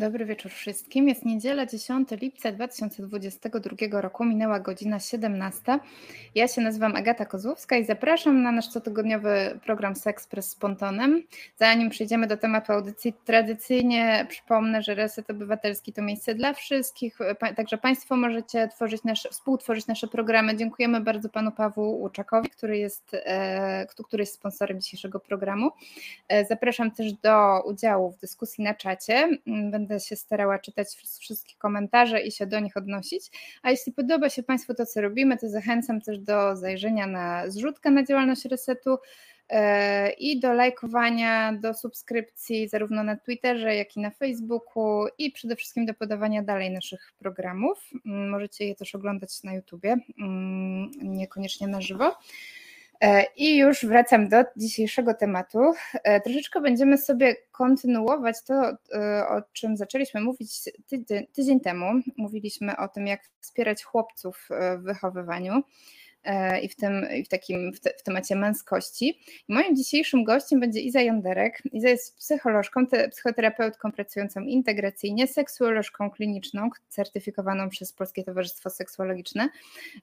Dobry wieczór wszystkim. Jest niedziela 10 lipca 2022 roku, minęła godzina 17. Ja się nazywam Agata Kozłowska i zapraszam na nasz cotygodniowy program Sexpress z Pontonem. Zanim przejdziemy do tematu audycji, tradycyjnie przypomnę, że Reset Obywatelski to miejsce dla wszystkich, także Państwo możecie tworzyć nasze, współtworzyć nasze programy. Dziękujemy bardzo Panu Pawłu Łuczakowi, który jest, e, który jest sponsorem dzisiejszego programu. E, zapraszam też do udziału w dyskusji na czacie będę się starała czytać wszystkie komentarze i się do nich odnosić. A jeśli podoba się Państwu to, co robimy, to zachęcam też do zajrzenia na zrzutkę na działalność Resetu e, i do lajkowania, do subskrypcji zarówno na Twitterze, jak i na Facebooku i przede wszystkim do podawania dalej naszych programów. Możecie je też oglądać na YouTubie, niekoniecznie na żywo. E, I już wracam do dzisiejszego tematu. E, troszeczkę będziemy sobie kontynuować to, e, o czym zaczęliśmy mówić tydzień, tydzień temu. Mówiliśmy o tym, jak wspierać chłopców w wychowywaniu. E, i w, tym, i w takim w, te, w temacie męskości. I moim dzisiejszym gościem będzie Iza Jonderek. Iza jest psycholożką, te, psychoterapeutką pracującą integracyjnie, seksuolożką kliniczną, certyfikowaną przez Polskie Towarzystwo Seksuologiczne,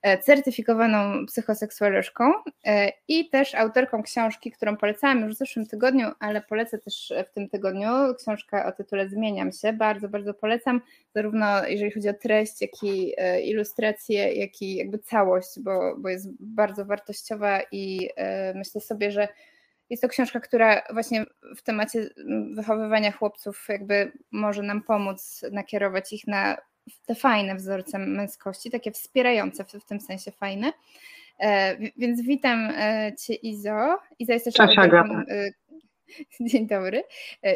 e, certyfikowaną psychoseksuolożką e, i też autorką książki, którą polecałam już w zeszłym tygodniu, ale polecę też w tym tygodniu. Książka o tytule Zmieniam się. Bardzo, bardzo polecam, zarówno jeżeli chodzi o treść, jak i ilustrację, jak i jakby całość, bo, bo jest bardzo wartościowa i e, myślę sobie, że jest to książka, która właśnie w temacie wychowywania chłopców jakby może nam pomóc nakierować ich na te fajne wzorce męskości, takie wspierające w, w tym sensie fajne. E, więc witam e, Cię Izo. Iza jest też Cześć, autorką, Dzień dobry.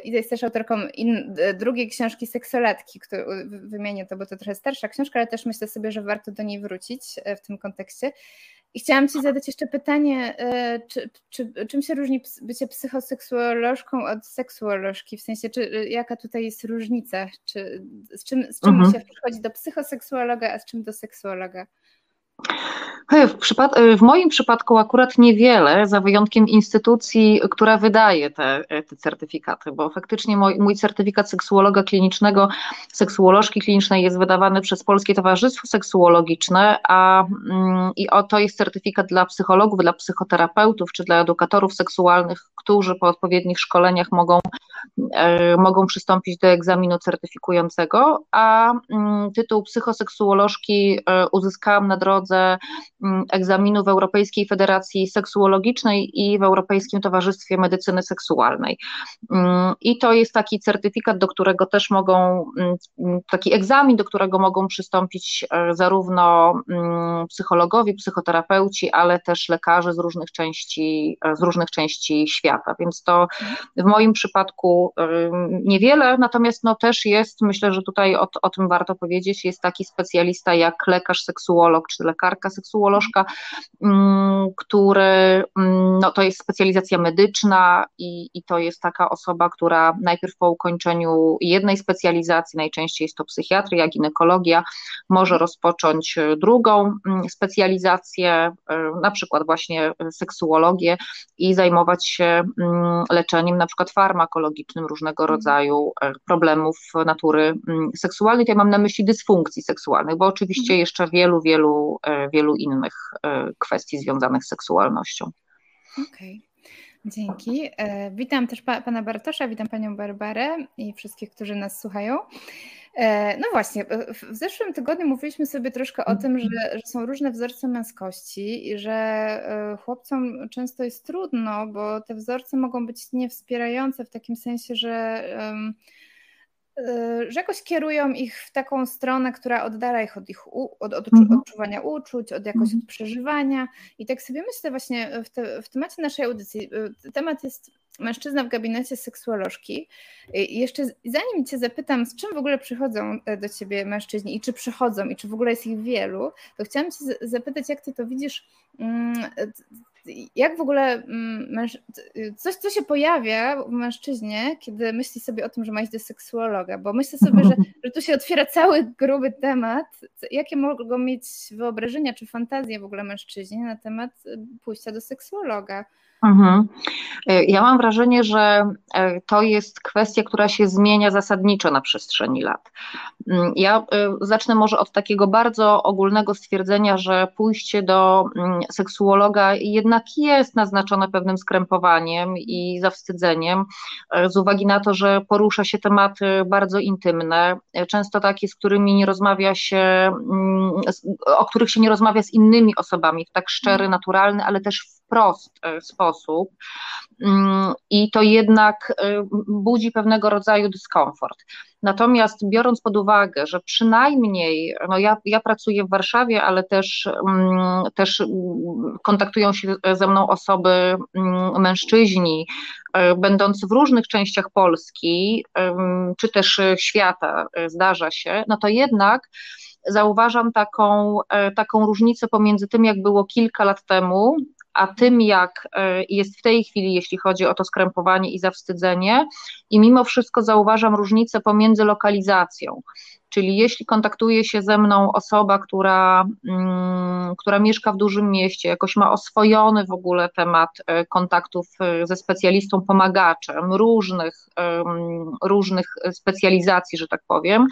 Iza jest też autorką in, drugiej książki Seksolatki, którą wymienię to, bo to trochę starsza książka, ale też myślę sobie, że warto do niej wrócić w tym kontekście. I chciałam Ci zadać jeszcze pytanie, e, czy, czy, czym się różni bycie psychoseksuolożką od seksuolożki? W sensie, czy, jaka tutaj jest różnica? Czy, z czym, z czym mhm. się przychodzi do psychoseksuologa, a z czym do seksuologa? W, przypad- w, moim przypadku akurat niewiele, za wyjątkiem instytucji, która wydaje te, te certyfikaty, bo faktycznie mój, mój, certyfikat seksuologa klinicznego, seksuolożki klinicznej jest wydawany przez Polskie Towarzystwo Seksuologiczne, a mm, i o, to jest certyfikat dla psychologów, dla psychoterapeutów czy dla edukatorów seksualnych, którzy po odpowiednich szkoleniach mogą, e, mogą przystąpić do egzaminu certyfikującego, a mm, tytuł psychoseksuolożki e, uzyskałam na drodze mm, egzaminu w Europejskiej Federacji Seksuologicznej i w Europejskim Towarzystwie Medycyny Seksualnej. Mm, I to jest taki certyfikat, do którego też mogą, taki egzamin, do którego mogą przystąpić e, zarówno psychologowie, psychoterapeuci, ale też lekarze z różnych części, z różnych części świata świata, więc to w moim przypadku niewiele, natomiast no też jest, myślę, że tutaj o, o tym warto powiedzieć, jest taki specjalista jak lekarz seksuolog czy lekarka seksuolożka, który no to jest specjalizacja medyczna i, i to jest taka osoba, która najpierw po ukończeniu jednej specjalizacji, najczęściej jest to psychiatria, ginekologia, może rozpocząć drugą mm, specjalizację, na przykład właśnie seksuologię i zajmować się Mm, leczeniem na przykład farmakologicznym różnego mhm. rodzaju e, problemów natury mm, seksualnej. Ja mam na myśli dysfunkcji seksualnych, bo oczywiście mhm. jeszcze wielu, wielu, e, wielu innych e, kwestii związanych z seksualnością. Okej. Okay. Dzięki. Witam też pa, pana Bartosza, witam panią Barbarę i wszystkich, którzy nas słuchają. E, no właśnie, w zeszłym tygodniu mówiliśmy sobie troszkę o tym, że, że, są różne wzorce męskości i że e, chłopcom często jest trudno, bo te wzorce mogą być niewspierające w takim sensie, że że jakoś kierują ich w taką stronę, która oddala ich od ich od, od mhm. odczuwania uczuć, od jakoś mhm. od przeżywania. I tak sobie myślę właśnie w, te, w temacie naszej audycji. Temat jest mężczyzna w gabinecie seksuolożki. I jeszcze zanim cię zapytam, z czym w ogóle przychodzą e, do ciebie mężczyźni i czy przychodzą i czy w ogóle jest ich wielu, to chciałam cię zapytać, jak ty to widzisz, mm, jak w ogóle mm, coś, co się pojawia w mężczyźnie, kiedy myśli sobie o tym, że ma iść do seksuologa, bo myślę sobie, że, że tu się otwiera cały gruby temat, jakie mogą mieć wyobrażenia czy fantazje w ogóle mężczyźni na temat pójścia do seksuologa. Mhm. E, ja mam wrażenie, że e, to jest kwestia, która się zmienia zasadniczo na przestrzeni lat. Mm, ja e, zacznę może od takiego bardzo ogólnego stwierdzenia, że pójście do mm, seksuologa jednak jest naznaczone pewnym skrępowaniem i zawstydzeniem, z uwagi na to, że porusza się tematy bardzo intymne, często takie, z którymi nie rozmawia się, mm, o których się nie rozmawia z innymi osobami w tak szczery, naturalny, ale też wprost sposób sposób mm, i to jednak y, budzi pewnego rodzaju dyskomfort. Natomiast biorąc pod uwagę, że przynajmniej, no ja, ja pracuję w Warszawie, ale też, mm, też kontaktują się ze mną osoby, mm, mężczyźni, y, będący w różnych częściach Polski, czy też świata, zdarza się, no to jednak zauważam taką, taką różnicę pomiędzy tym, jak było kilka lat temu, a tym, jak e, jest w tej chwili, jeśli chodzi o to skrępowanie i zawstydzenie, i mimo wszystko zauważam różnicę pomiędzy lokalizacją. Czyli jeśli kontaktuje się ze mną osoba, która, mm, która mieszka w dużym mieście, jakoś ma oswojony w ogóle temat e, kontaktów e, ze specjalistą, pomagaczem różnych, różnych specjalizacji, że tak powiem,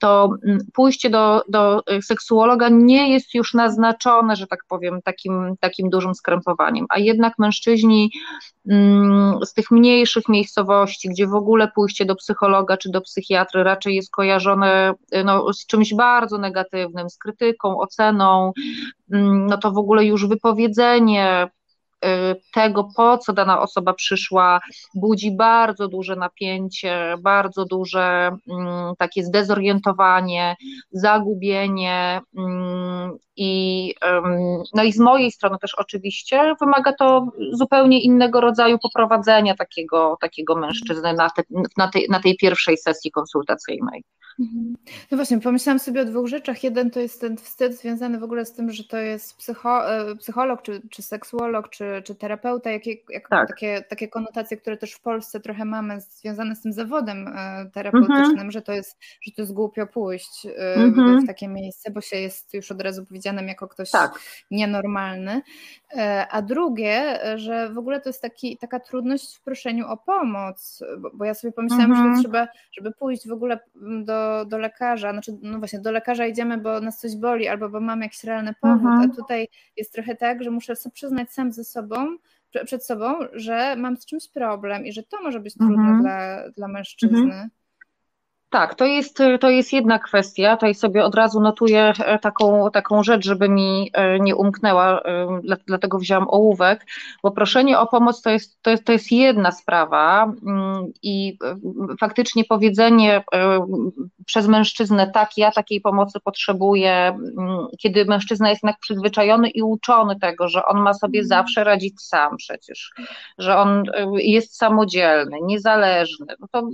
to mm, pójście do, do y, seksuologa nie jest już naznaczone, że tak powiem, takim, takim dużym skrępowaniem, a jednak mężczyźni mm, z tych mniejszych miejscowości, gdzie w ogóle pójście do psychologa czy do psychiatry raczej jest kojarzone y, no, z czymś bardzo negatywnym, z krytyką, oceną, mm, no to w ogóle już wypowiedzenie tego, po co dana osoba przyszła, budzi bardzo duże napięcie, bardzo duże mm, takie zdezorientowanie, zagubienie mm, i, no i z mojej strony też oczywiście wymaga to zupełnie innego rodzaju poprowadzenia takiego, takiego mężczyzny na, te, na, tej, na tej pierwszej sesji konsultacyjnej. Mhm. No właśnie, pomyślałam sobie o dwóch rzeczach. Jeden to jest ten wstyd związany w ogóle z tym, że to jest psycho, e, psycholog, czy, czy seksuolog, czy, czy terapeuta, jakie, jak, tak. takie, takie konotacje, które też w Polsce trochę mamy związane z tym zawodem e, terapeutycznym, mhm. że, to jest, że to jest głupio pójść e, mhm. w takie miejsce, bo się jest już od razu powiedzianym jako ktoś tak. nienormalny. A drugie, że w ogóle to jest taki, taka trudność w proszeniu o pomoc, bo, bo ja sobie pomyślałam, że trzeba, żeby pójść w ogóle do do, lekarza, znaczy no właśnie do lekarza idziemy, bo nas coś boli albo bo mamy jakiś realny powód, mhm. a tutaj jest trochę tak, że muszę sobie przyznać sam ze sobą, przed sobą, że mam z czymś problem i że to może być trudne mhm. dla, dla mężczyzny. Mhm. Tak, to jest, to jest jedna kwestia. Tutaj sobie od razu notuję e, taką, taką rzecz, żeby mi e, nie umknęła, e, dlatego wziąłam ołówek, bo proszenie o pomoc to jest, to jest, to jest jedna sprawa mm, i faktycznie powiedzenie przez mężczyznę, tak, ja takiej pomocy potrzebuję, mm, kiedy mężczyzna jest jednak przyzwyczajony i uczony tego, że on ma sobie mhm. zawsze radzić sam przecież, że on jest samodzielny, niezależny, no to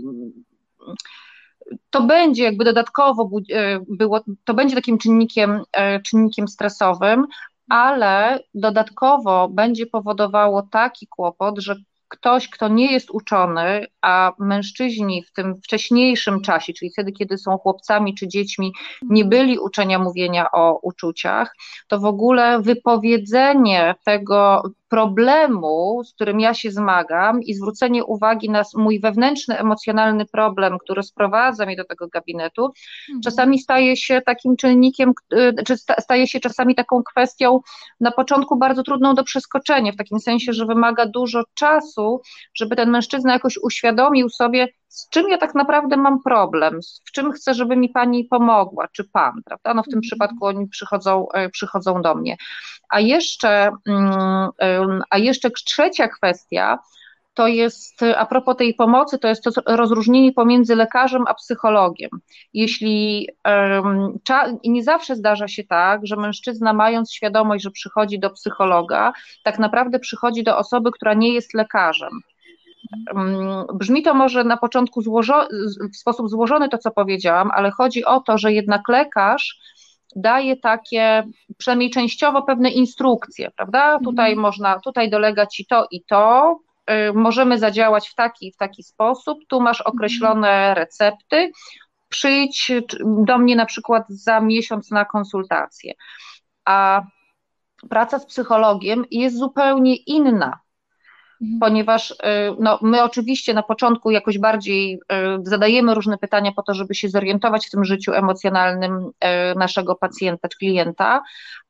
to będzie jakby dodatkowo e, było, to będzie takim czynnikiem, e, czynnikiem stresowym, ale dodatkowo będzie powodowało taki kłopot, że ktoś, kto nie jest uczony, a mężczyźni w tym wcześniejszym czasie, czyli wtedy, kiedy są chłopcami czy dziećmi, nie byli uczenia mówienia o uczuciach, to w ogóle wypowiedzenie tego problemu, z którym ja się zmagam i zwrócenie uwagi na mój wewnętrzny, emocjonalny problem, który sprowadza mnie do tego gabinetu, mhm. czasami staje się takim czynnikiem, y, czy staje się czasami taką kwestią na początku bardzo trudną do przeskoczenia, w takim sensie, że wymaga dużo czasu, żeby ten mężczyzna jakoś uświadomił sobie, z czym ja tak naprawdę mam problem, w czym chcę, żeby mi pani pomogła, czy pan, prawda? No w tym mhm. przypadku oni przychodzą, e, przychodzą do mnie. A jeszcze, mm, a jeszcze trzecia kwestia, to jest, a propos tej pomocy, to jest to rozróżnienie pomiędzy lekarzem a psychologiem. Jeśli nie zawsze zdarza się tak, że mężczyzna, mając świadomość, że przychodzi do psychologa, tak naprawdę przychodzi do osoby, która nie jest lekarzem. Brzmi to może na początku złożo- w sposób złożony to, co powiedziałam, ale chodzi o to, że jednak lekarz daje takie, przynajmniej częściowo pewne instrukcje, prawda? Mhm. Tutaj można, tutaj dolega ci to i to, y, możemy zadziałać w taki i w taki sposób, tu masz mhm. określone recepty, przyjdź do mnie na przykład za miesiąc na konsultację. A praca z psychologiem jest zupełnie inna Mhm. Ponieważ y, no, my oczywiście na początku jakoś bardziej y, zadajemy różne pytania po to, żeby się zorientować w tym życiu emocjonalnym y, naszego pacjenta czy klienta,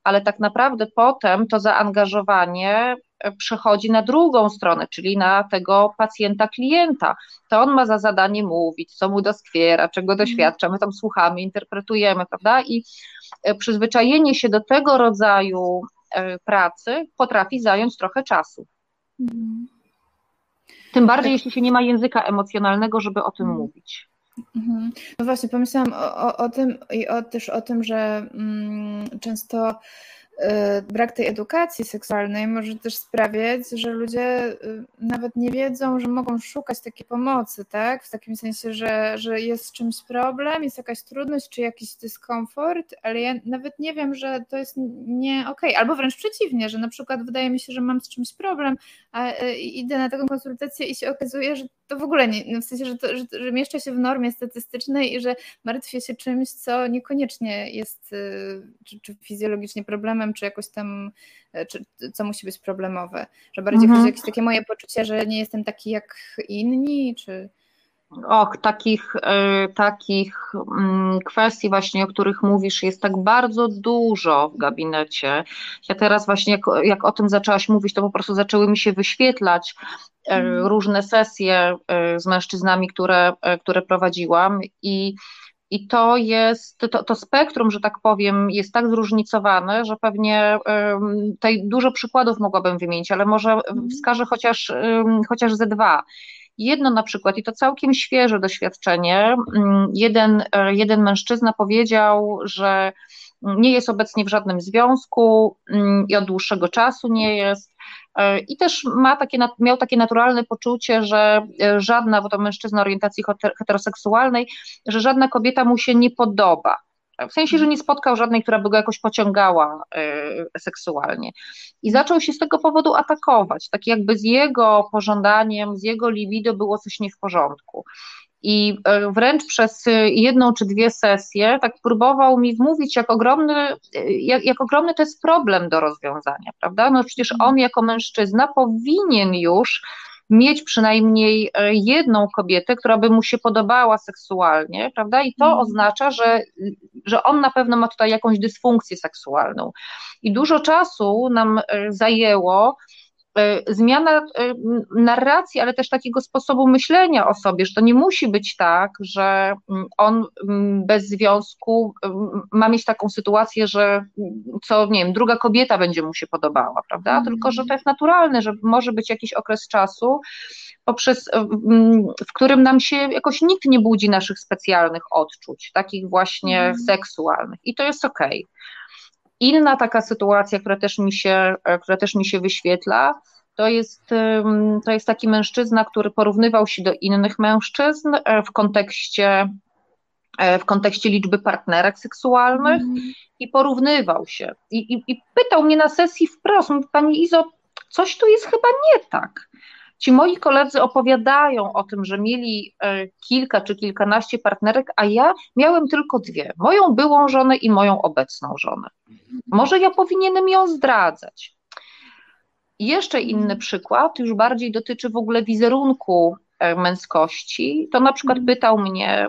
ale tak naprawdę potem to zaangażowanie przechodzi na drugą stronę, czyli na tego pacjenta, klienta. To on ma za zadanie mówić, co mu doskwiera, czego mhm. doświadcza, my tam słuchamy, interpretujemy, prawda? I przyzwyczajenie się do tego rodzaju pracy potrafi zająć trochę czasu. Mhm. Tym bardziej, tak. jeśli się nie ma języka emocjonalnego, żeby o tym mhm. mówić. Mhm. No właśnie, pomyślałam o, o, o, tym i o, też o tym, że mm, często brak tej edukacji seksualnej może też sprawiać, że ludzie y, nawet nie wiedzą, że mogą szukać takiej pomocy, tak? W takim sensie, że, że jest z czymś problem, jest jakaś trudność czy jakiś dyskomfort, ale ja nawet nie wiem, że to jest nie okej, okay. albo wręcz przeciwnie, że na przykład wydaje mi się, że mam z czymś problem, a y, idę na taką konsultację i się okazuje, że to w ogóle nie, no w sensie, że, to, że, że mieszczę się w normie statystycznej i że martwię się czymś, co niekoniecznie jest czy, czy fizjologicznie problemem, czy jakoś tam, e, czy, co musi być problemowe, że bardziej mhm. jakieś takie moje poczucie, że nie jestem taki jak inni, czy... Och, takich, y, takich y, kwestii właśnie, o których mówisz, jest tak bardzo dużo w gabinecie. Ja teraz właśnie, jak, jak o tym zaczęłaś mówić, to po prostu zaczęły mi się wyświetlać y, różne sesje z mężczyznami, które, które prowadziłam i i to jest, to, to spektrum, że tak powiem, jest tak zróżnicowane, że pewnie tutaj dużo przykładów mogłabym wymienić, ale może mhm. wskażę chociaż, chociaż ze dwa. Jedno na przykład, i to całkiem świeże doświadczenie, jeden, e, jeden mężczyzna powiedział, że nie jest obecnie w żadnym związku i od dłuższego czasu nie jest, E, I też ma takie, miał takie naturalne poczucie, że e, żadna, bo to mężczyzna orientacji heteroseksualnej, że żadna kobieta mu się nie podoba. W sensie, że nie spotkał żadnej, która by go jakoś pociągała y, seksualnie. I zaczął się z tego powodu atakować, tak jakby z jego pożądaniem, z jego libido było coś nie w porządku. I e, wręcz przez jedną czy dwie sesje tak próbował mi wmówić, jak ogromny, jak, jak ogromny to jest problem do rozwiązania, prawda? No przecież on jako mężczyzna powinien już mieć przynajmniej e, jedną kobietę, która by mu się podobała seksualnie, prawda? I to mm. oznacza, że, że on na pewno ma tutaj jakąś dysfunkcję seksualną. I dużo czasu nam zajęło, E, zmiana e, narracji, ale też takiego sposobu myślenia o sobie, że to nie musi być tak, że mm, on mm, bez związku mm, ma mieć taką sytuację, że co, nie wiem, druga kobieta będzie mu się podobała, prawda? Mm. Tylko, że to jest naturalne, że może być jakiś okres czasu, poprzez, e, w którym nam się jakoś nikt nie budzi naszych specjalnych odczuć, takich właśnie mm. seksualnych i to jest okej. Okay. Inna taka sytuacja, która też mi się, e, która też mi się wyświetla, to jest, to jest taki mężczyzna, który porównywał się do innych mężczyzn e, w kontekście, e, w kontekście liczby partnerek seksualnych mm. i porównywał się. I, i, I pytał mnie na sesji wprost, Pani Izo, coś tu jest chyba nie tak. Ci moi koledzy opowiadają o tym, że mieli e, kilka czy kilkanaście partnerek, a ja miałem tylko dwie: moją byłą żonę i moją obecną żonę. Może ja powinienem ją zdradzać. Jeszcze inny przykład, już bardziej dotyczy w ogóle wizerunku e, męskości, to na przykład mhm. pytał mnie,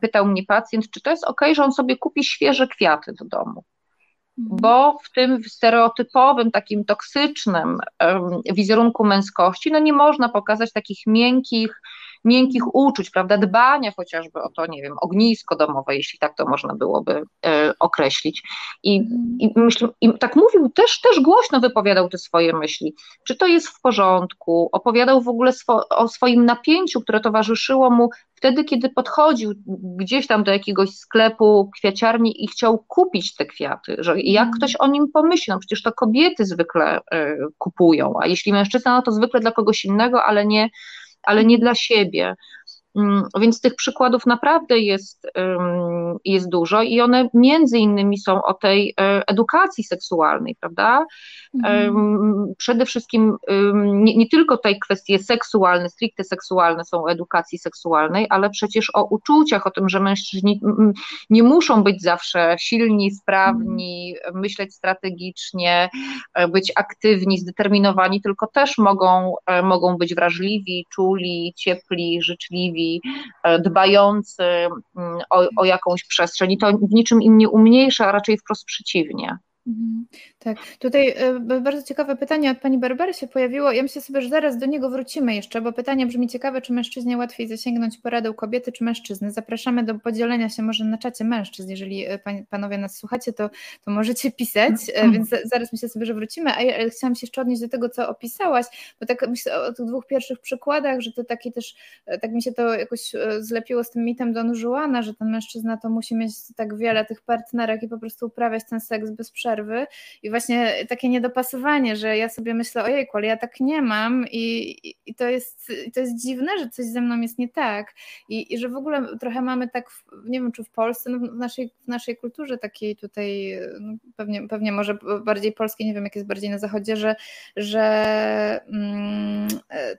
pytał mnie pacjent, czy to jest ok, że on sobie kupi świeże kwiaty do domu bo w tym stereotypowym, takim toksycznym wizerunku męskości, no nie można pokazać takich miękkich, miękkich uczuć, prawda, dbania chociażby o to, nie wiem, ognisko domowe, jeśli tak to można byłoby e, określić. I, i, myślę, i tak mówił, też, też głośno wypowiadał te swoje myśli. Czy to jest w porządku? Opowiadał w ogóle swo, o swoim napięciu, które towarzyszyło mu wtedy, kiedy podchodził gdzieś tam do jakiegoś sklepu, kwiaciarni i chciał kupić te kwiaty, że jak mm. ktoś o nim pomyśli, no przecież to kobiety zwykle y, kupują, a jeśli mężczyzna, no to zwykle dla kogoś innego, ale nie ale nie dla siebie. Mm, więc tych przykładów naprawdę jest, jest dużo i one między innymi są o tej e, edukacji seksualnej, prawda? Mhm. Przede wszystkim nie, nie, tylko tutaj kwestie seksualne, stricte seksualne są o edukacji seksualnej, ale przecież o uczuciach, o tym, że mężczyźni nie muszą być zawsze silni, sprawni, mhm. myśleć strategicznie, e, być aktywni, zdeterminowani, tylko też mogą, e, mogą być wrażliwi, czuli, ciepli, życzliwi E, dbający mm, o, o jakąś przestrzeń i to w niczym im nie umniejsza, a raczej wprost przeciwnie. Mhm. Tak, tutaj e, bardzo ciekawe pytanie od pani Barbary się pojawiło. Ja myślę sobie, że zaraz do niego wrócimy jeszcze, bo pytanie brzmi ciekawe, czy mężczyźnie łatwiej zasięgnąć poradę u kobiety, czy mężczyzny. Zapraszamy do podzielenia się może na czacie mężczyzn. Jeżeli e, panowie nas słuchacie, to, to możecie pisać, e, więc zaraz myślę sobie, że wrócimy. A ja chciałam się jeszcze odnieść do tego, co opisałaś, bo tak myślę o tych dwóch pierwszych przykładach, że to taki też, tak mi się to jakoś zlepiło z tym mitem Don Juana, że ten mężczyzna to musi mieć tak wiele tych partnerek i po prostu uprawiać ten seks bez przerwy i właśnie takie niedopasowanie, że ja sobie myślę, ojejku, ale ja tak nie mam i, i to, jest, to jest dziwne, że coś ze mną jest nie tak. I, i że w ogóle trochę mamy tak, w, nie wiem czy w Polsce, no w, naszej, w naszej kulturze takiej tutaj, no pewnie, pewnie może bardziej polskiej, nie wiem jak jest bardziej na zachodzie, że, że, mm,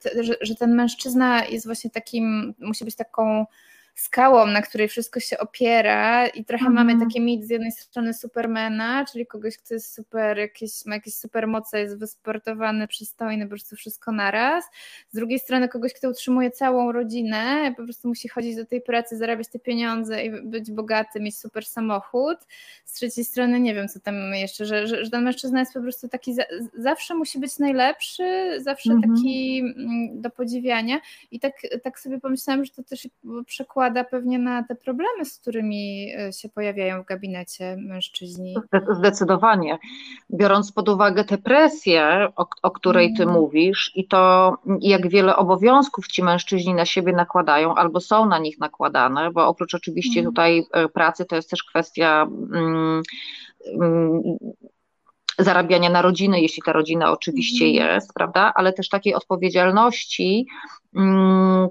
te, że, że ten mężczyzna jest właśnie takim, musi być taką skałą, na której wszystko się opiera i trochę mhm. mamy takie mit z jednej strony Supermana, czyli kogoś, kto jest super, jakieś, ma jakieś super moce, jest wysportowany, przystojny, po prostu wszystko naraz. Z drugiej strony kogoś, kto utrzymuje całą rodzinę, po prostu musi chodzić do tej pracy, zarabiać te pieniądze i być bogaty, mieć super samochód. Z trzeciej strony nie wiem, co tam jeszcze, że, że, że ten mężczyzna jest po prostu taki, za, zawsze musi być najlepszy, zawsze mhm. taki mm, do podziwiania i tak, tak sobie pomyślałam, że to też przekłada przekłada pewnie na te problemy, z którymi e, się pojawiają w gabinecie mężczyźni. Zdecydowanie. Biorąc pod uwagę tę presję, o, o której ty mm. mówisz, i to, jak wiele obowiązków ci mężczyźni na siebie nakładają, albo są na nich nakładane, bo oprócz oczywiście mm. tutaj e, pracy, to jest też kwestia. Mm, mm, zarabiania na rodzinę, jeśli ta rodzina oczywiście mhm. jest, prawda, ale też takiej odpowiedzialności,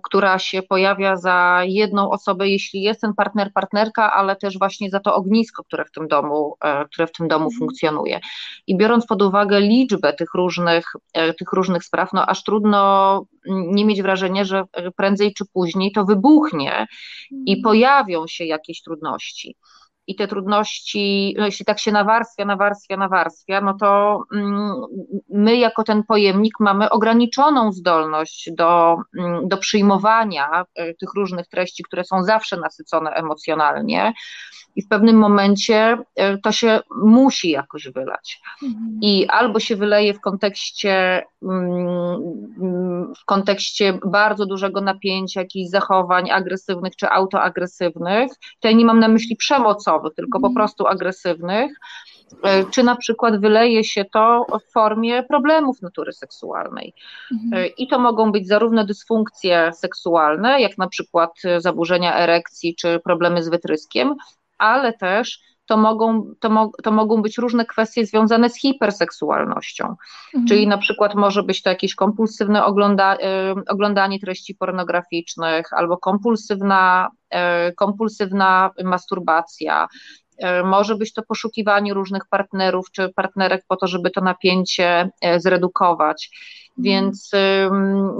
która się pojawia za jedną osobę, jeśli jest ten partner, partnerka, ale też właśnie za to ognisko, które w tym domu, e, które w tym domu mhm. funkcjonuje. I biorąc pod uwagę liczbę tych różnych, e, tych różnych spraw, no aż trudno mm, nie mieć wrażenia, że prędzej czy później to wybuchnie i mhm. pojawią się jakieś trudności i te trudności, no jeśli tak się nawarstwia, nawarstwia, nawarstwia, no to mm, my jako ten pojemnik mamy ograniczoną zdolność do, mm, do przyjmowania e, tych różnych treści, które są zawsze nasycone emocjonalnie i w pewnym momencie e, to się musi jakoś wylać. Mhm. I albo się wyleje w kontekście, mm, w kontekście bardzo dużego napięcia, jakichś zachowań agresywnych czy autoagresywnych, tutaj nie mam na myśli przemocowych, tylko po mhm. prostu agresywnych, e, czy na przykład wyleje się to w formie problemów natury seksualnej. Mhm. E, I to mogą być zarówno dysfunkcje seksualne, jak na przykład zaburzenia erekcji czy problemy z wytryskiem, ale też to mogą, to, mo, to mogą być różne kwestie związane z hiperseksualnością. Mhm. Czyli na przykład może być to jakieś kompulsywne ogląda, y, oglądanie treści pornograficznych albo kompulsywna, y, kompulsywna masturbacja. Y, może być to poszukiwanie różnych partnerów czy partnerek po to, żeby to napięcie zredukować. Mhm. Więc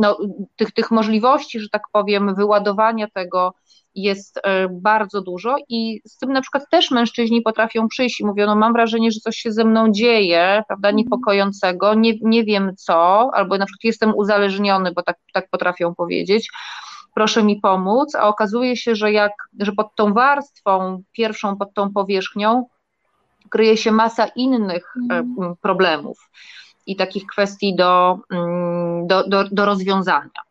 no, tych, tych możliwości, że tak powiem, wyładowania tego jest e, bardzo dużo i z tym na przykład też mężczyźni potrafią przyjść i mówią, no mam wrażenie, że coś się ze mną dzieje, prawda, mhm. niepokojącego, nie, nie wiem co, albo na przykład jestem uzależniony, bo tak, tak potrafią powiedzieć, proszę mi pomóc, a okazuje się, że jak, że pod tą warstwą pierwszą, pod tą powierzchnią kryje się masa innych e, mhm. problemów i takich kwestii do, mm, do, do, do rozwiązania.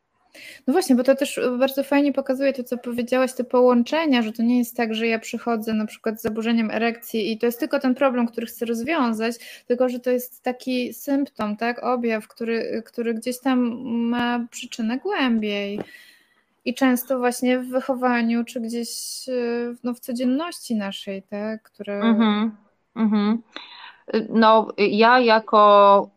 No właśnie, bo to też bardzo fajnie pokazuje to, co powiedziałaś, te połączenia, że to nie jest tak, że ja przychodzę na przykład z zaburzeniem erekcji i to jest tylko ten problem, który chcę rozwiązać, tylko że to jest taki symptom, tak, objaw, który, który gdzieś tam ma przyczynę głębiej. I często właśnie w wychowaniu, czy gdzieś no, w codzienności naszej, tak, które. Mhm, mhm. No, ja jako,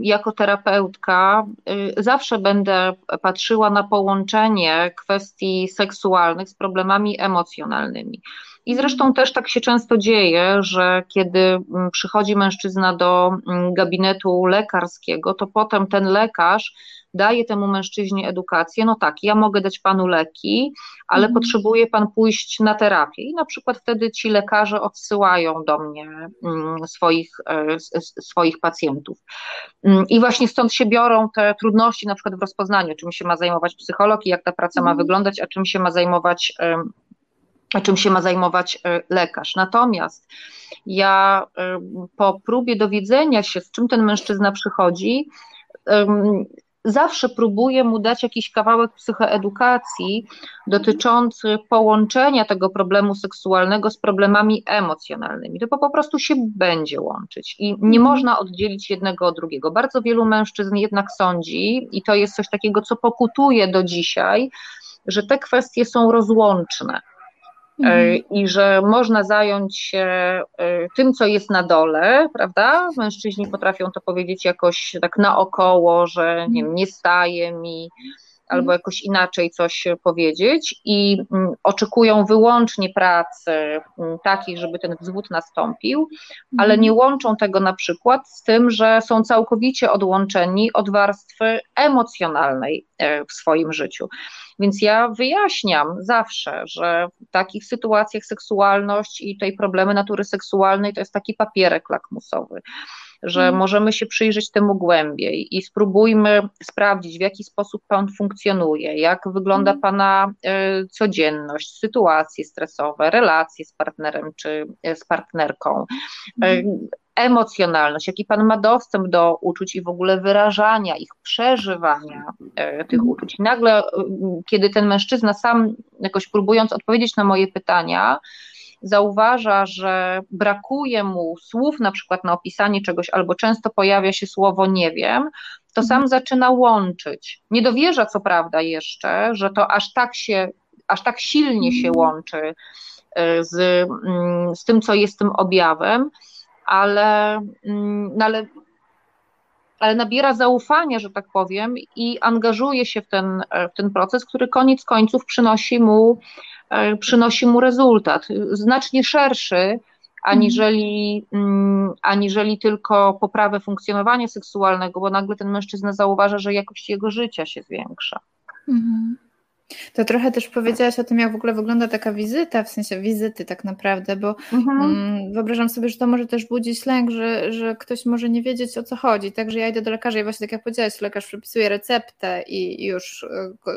jako terapeutka y, zawsze będę patrzyła na połączenie kwestii seksualnych z problemami emocjonalnymi. I zresztą też tak się często dzieje, że kiedy przychodzi mężczyzna do gabinetu lekarskiego, to potem ten lekarz daje temu mężczyźnie edukację, no tak, ja mogę dać panu leki, ale mhm. potrzebuje pan pójść na terapię. I na przykład wtedy ci lekarze odsyłają do mnie mm, swoich, e, swoich pacjentów. I właśnie stąd się biorą te trudności, na przykład w rozpoznaniu, czym się ma zajmować psycholog i jak ta praca ma mhm. wyglądać, a czym się ma zajmować czym się ma zajmować e, lekarz. Natomiast ja e, po próbie dowiedzenia się, z czym ten mężczyzna przychodzi, zawsze próbuję mu dać jakiś kawałek psychoedukacji dotyczący połączenia tego problemu seksualnego z problemami emocjonalnymi. To po prostu się będzie łączyć i nie mhm. można oddzielić jednego od drugiego. Bardzo wielu mężczyzn jednak sądzi, i to jest coś takiego, co pokutuje do dzisiaj, że te kwestie są rozłączne. E, mhm. i że można zająć się e, tym, co jest na dole, prawda? Mężczyźni potrafią to powiedzieć jakoś tak naokoło, że nie, wiem, nie staje mi, albo mhm. jakoś inaczej coś powiedzieć i mm, oczekują wyłącznie pracy mm, takiej, żeby ten wzwód nastąpił, ale mhm. nie łączą tego na przykład z tym, że są całkowicie odłączeni od warstwy emocjonalnej e, w swoim życiu. Więc ja wyjaśniam zawsze, że w takich sytuacjach seksualność i tej problemy natury seksualnej to jest taki papierek lakmusowy że mhm. możemy się przyjrzeć temu głębiej i spróbujmy sprawdzić, w jaki sposób Pan funkcjonuje, jak wygląda mhm. Pana y, codzienność, sytuacje stresowe, relacje z partnerem czy y, z partnerką. Y, emocjonalność, jaki Pan ma dostęp do uczuć i w ogóle wyrażania ich, przeżywania tych uczuć. I nagle, kiedy ten mężczyzna sam jakoś próbując odpowiedzieć na moje pytania, zauważa, że brakuje mu słów na przykład na opisanie czegoś, albo często pojawia się słowo nie wiem, to sam mhm. zaczyna łączyć. Nie dowierza co prawda jeszcze, że to aż tak się, aż tak silnie się mhm. łączy y, z, mm, z tym, co jest tym objawem, ale, mm, no ale, ale nabiera zaufania, że tak powiem, i angażuje się w ten, w ten proces, który koniec końców przynosi mu przynosi mu rezultat znacznie szerszy, aniżeli, mm, aniżeli tylko poprawę funkcjonowania seksualnego, bo nagle ten mężczyzna zauważa, że jakość jego życia się zwiększa. Mhm. To trochę też powiedziałaś o tym, jak w ogóle wygląda taka wizyta, w sensie wizyty tak naprawdę, bo mhm. mm, wyobrażam sobie, że to może też budzić lęk, że, że ktoś może nie wiedzieć o co chodzi. Także ja idę do lekarza i właśnie tak jak powiedziałaś, lekarz przepisuje receptę i już y,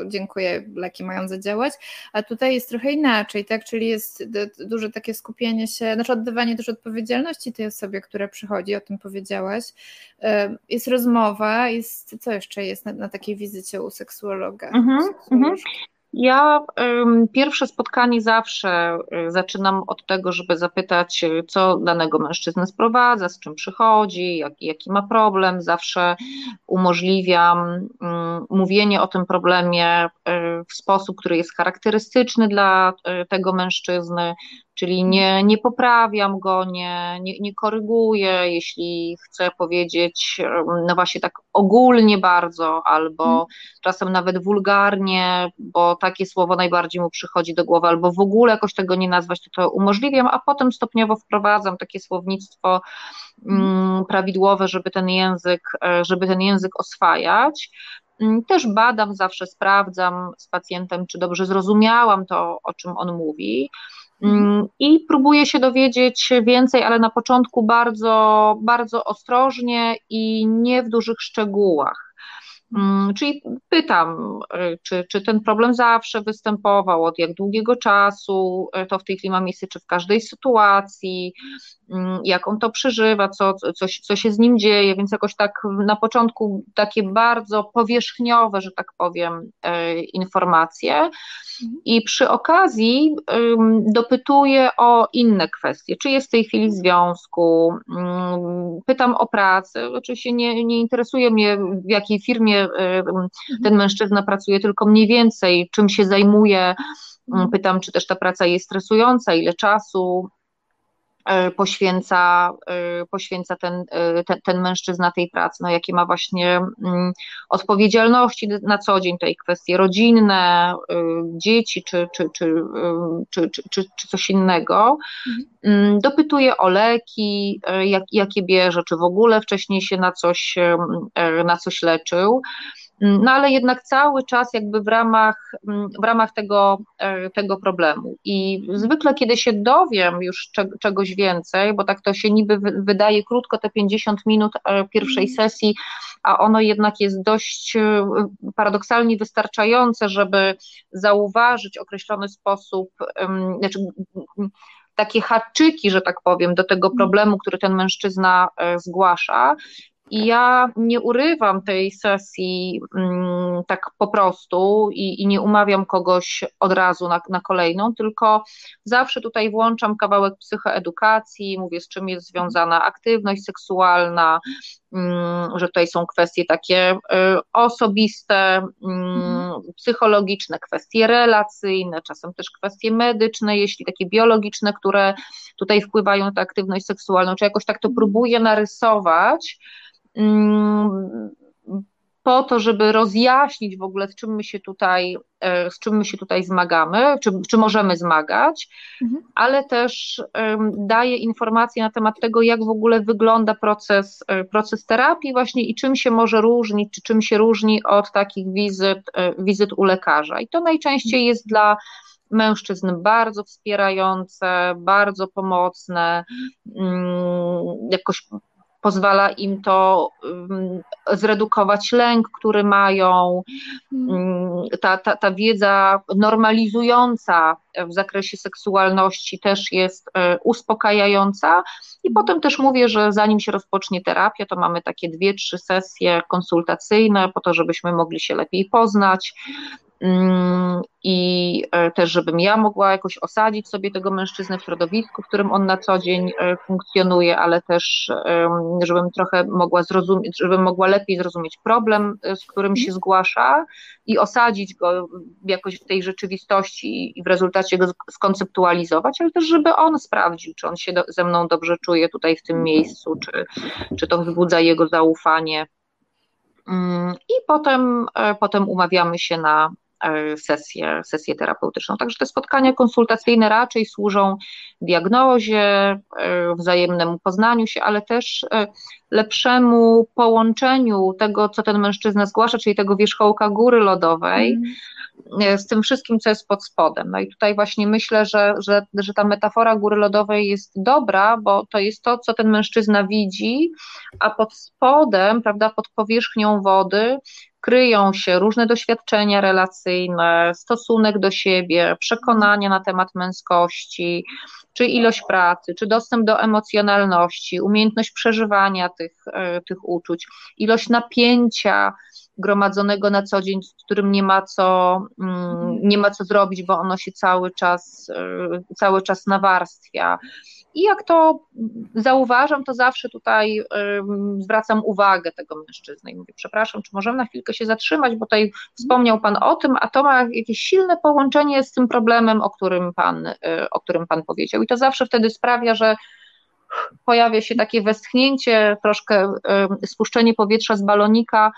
dziękuję, leki mają zadziałać, a tutaj jest trochę inaczej, tak? Czyli jest duże takie skupienie się, znaczy oddawanie też odpowiedzialności tej osobie, która przychodzi, o tym powiedziałaś. Y, jest rozmowa, jest, co jeszcze jest na, na takiej wizycie u seksuologa? Mhm, mhm. Ja pierwsze spotkanie zawsze y, zaczynam od tego, żeby zapytać, y, co danego mężczyznę sprowadza, z czym przychodzi, jaki, jaki ma problem. Zawsze umożliwiam mówienie o tym problemie y, w sposób, który jest charakterystyczny dla tego mężczyzny, czyli nie, nie poprawiam go, nie, nie, nie koryguję, jeśli chcę powiedzieć, no właśnie tak ogólnie bardzo, albo hmm. czasem nawet wulgarnie, bo takie słowo najbardziej mu przychodzi do głowy, albo w ogóle jakoś tego nie nazwać, to to umożliwiam, a potem stopniowo wprowadzam takie słownictwo hmm. prawidłowe, żeby ten język, e, żeby ten język oswajać. Mm, też badam, zawsze sprawdzam z pacjentem, czy dobrze zrozumiałam to, o czym on mówi. Mm, I próbuję się dowiedzieć więcej, ale na początku bardzo, bardzo ostrożnie i nie w dużych szczegółach. Mm, czyli pytam, y, czy, czy ten problem zawsze występował, od jak długiego czasu y, to w tej miejsce, czy w każdej sytuacji, mm, jak on to przeżywa, co, co, co się z nim dzieje, więc jakoś tak na początku takie bardzo powierzchniowe, że tak powiem, y, informacje. I przy okazji dopytuję o inne kwestie, czy jest w tej chwili w związku, mm, pytam o pracę, oczywiście nie, nie interesuje mnie w jakiej firmie mhm. ten mężczyzna pracuje, tylko mniej więcej czym się zajmuje, pytam czy też ta praca jest stresująca, ile czasu, poświęca, poświęca ten, ten, ten mężczyzna tej pracy, no jakie ma właśnie mm, odpowiedzialności na co dzień, tej kwestie rodzinne, dzieci czy, czy, czy, czy, czy, czy, czy coś innego. Mhm. Dopytuje o leki, jak, jakie bierze, czy w ogóle wcześniej się na coś, na coś leczył. Mm, no ale jednak cały czas jakby w ramach, mm, w ramach tego, e, tego problemu. I zwykle, kiedy się dowiem już czegoś więcej, bo tak to się niby wydaje krótko, te 50 minut e, pierwszej mhm. sesji, a ono jednak jest dość e, paradoksalnie wystarczające, żeby zauważyć określony sposób, znaczy takie haczyki, że tak powiem, do tego mhm. problemu, który ten mężczyzna zgłasza, i ja nie urywam tej sesji mm, tak po prostu i, i, nie umawiam kogoś od razu na, na kolejną, tylko zawsze tutaj włączam kawałek psychoedukacji, mówię z czym jest związana aktywność seksualna, mm, że tutaj są kwestie takie y, osobiste, mm, psychologiczne, kwestie relacyjne, czasem też kwestie medyczne, jeśli takie biologiczne, które tutaj wpływają na tę aktywność seksualną, czy jakoś tak to próbuję narysować po to, żeby rozjaśnić w ogóle, z czym my się tutaj, e, z czym my się tutaj zmagamy, czy, czy możemy zmagać, mhm. ale też daje informacje na temat tego, jak w ogóle wygląda proces, e, proces terapii właśnie i czym się może różnić, czy czym się różni od takich wizyt, e, wizyt u lekarza. I to najczęściej jest dla mężczyzn bardzo wspierające, bardzo pomocne, mm, jakoś pozwala im to zredukować lęk, który mają. Ta, ta, ta wiedza normalizująca w zakresie seksualności też jest e, uspokajająca. I potem też mówię, że zanim się rozpocznie terapia, to mamy takie dwie, trzy sesje konsultacyjne po to, żebyśmy mogli się lepiej poznać, i e, też, żebym ja mogła jakoś osadzić sobie tego mężczyznę w środowisku, w którym on na co dzień e, funkcjonuje, ale też, żebym trochę mogła zrozumieć, żebym mogła lepiej zrozumieć problem, e, z którym się zgłasza i osadzić go jakoś w tej rzeczywistości i w rezultacie go skonceptualizować, ale też, żeby on sprawdził, czy on się do, ze mną dobrze czuje tutaj w tym miejscu, czy, czy to wzbudza jego zaufanie. Mm, I potem, potem umawiamy się na, sesję, sesję terapeutyczną. Także te spotkania konsultacyjne raczej służą diagnozie, e, wzajemnemu poznaniu się, ale też e, lepszemu połączeniu tego, co ten mężczyzna zgłasza, czyli tego wierzchołka góry lodowej, mm. Z tym wszystkim, co jest pod spodem. No i tutaj właśnie myślę, że, że, że ta metafora góry lodowej jest dobra, bo to jest to, co ten mężczyzna widzi, a pod spodem, prawda, pod powierzchnią wody kryją się różne doświadczenia relacyjne, stosunek do siebie, przekonania na temat męskości, czy ilość pracy, czy dostęp do emocjonalności, umiejętność przeżywania tych, e, tych uczuć, ilość napięcia gromadzonego na co dzień, z którym nie ma co, mm, nie ma co zrobić, bo ono się cały czas, e, cały czas nawarstwia. I jak to zauważam, to zawsze tutaj zwracam uwagę tego mężczyzny i mówię, przepraszam, czy możemy na chwilkę się zatrzymać, bo tutaj wspomniał Pan o tym, a to ma jakieś silne połączenie z tym problemem, o którym Pan, y, o którym pan powiedział. I to zawsze wtedy sprawia, że pojawia się takie westchnięcie, troszkę spuszczenie powietrza z balonika,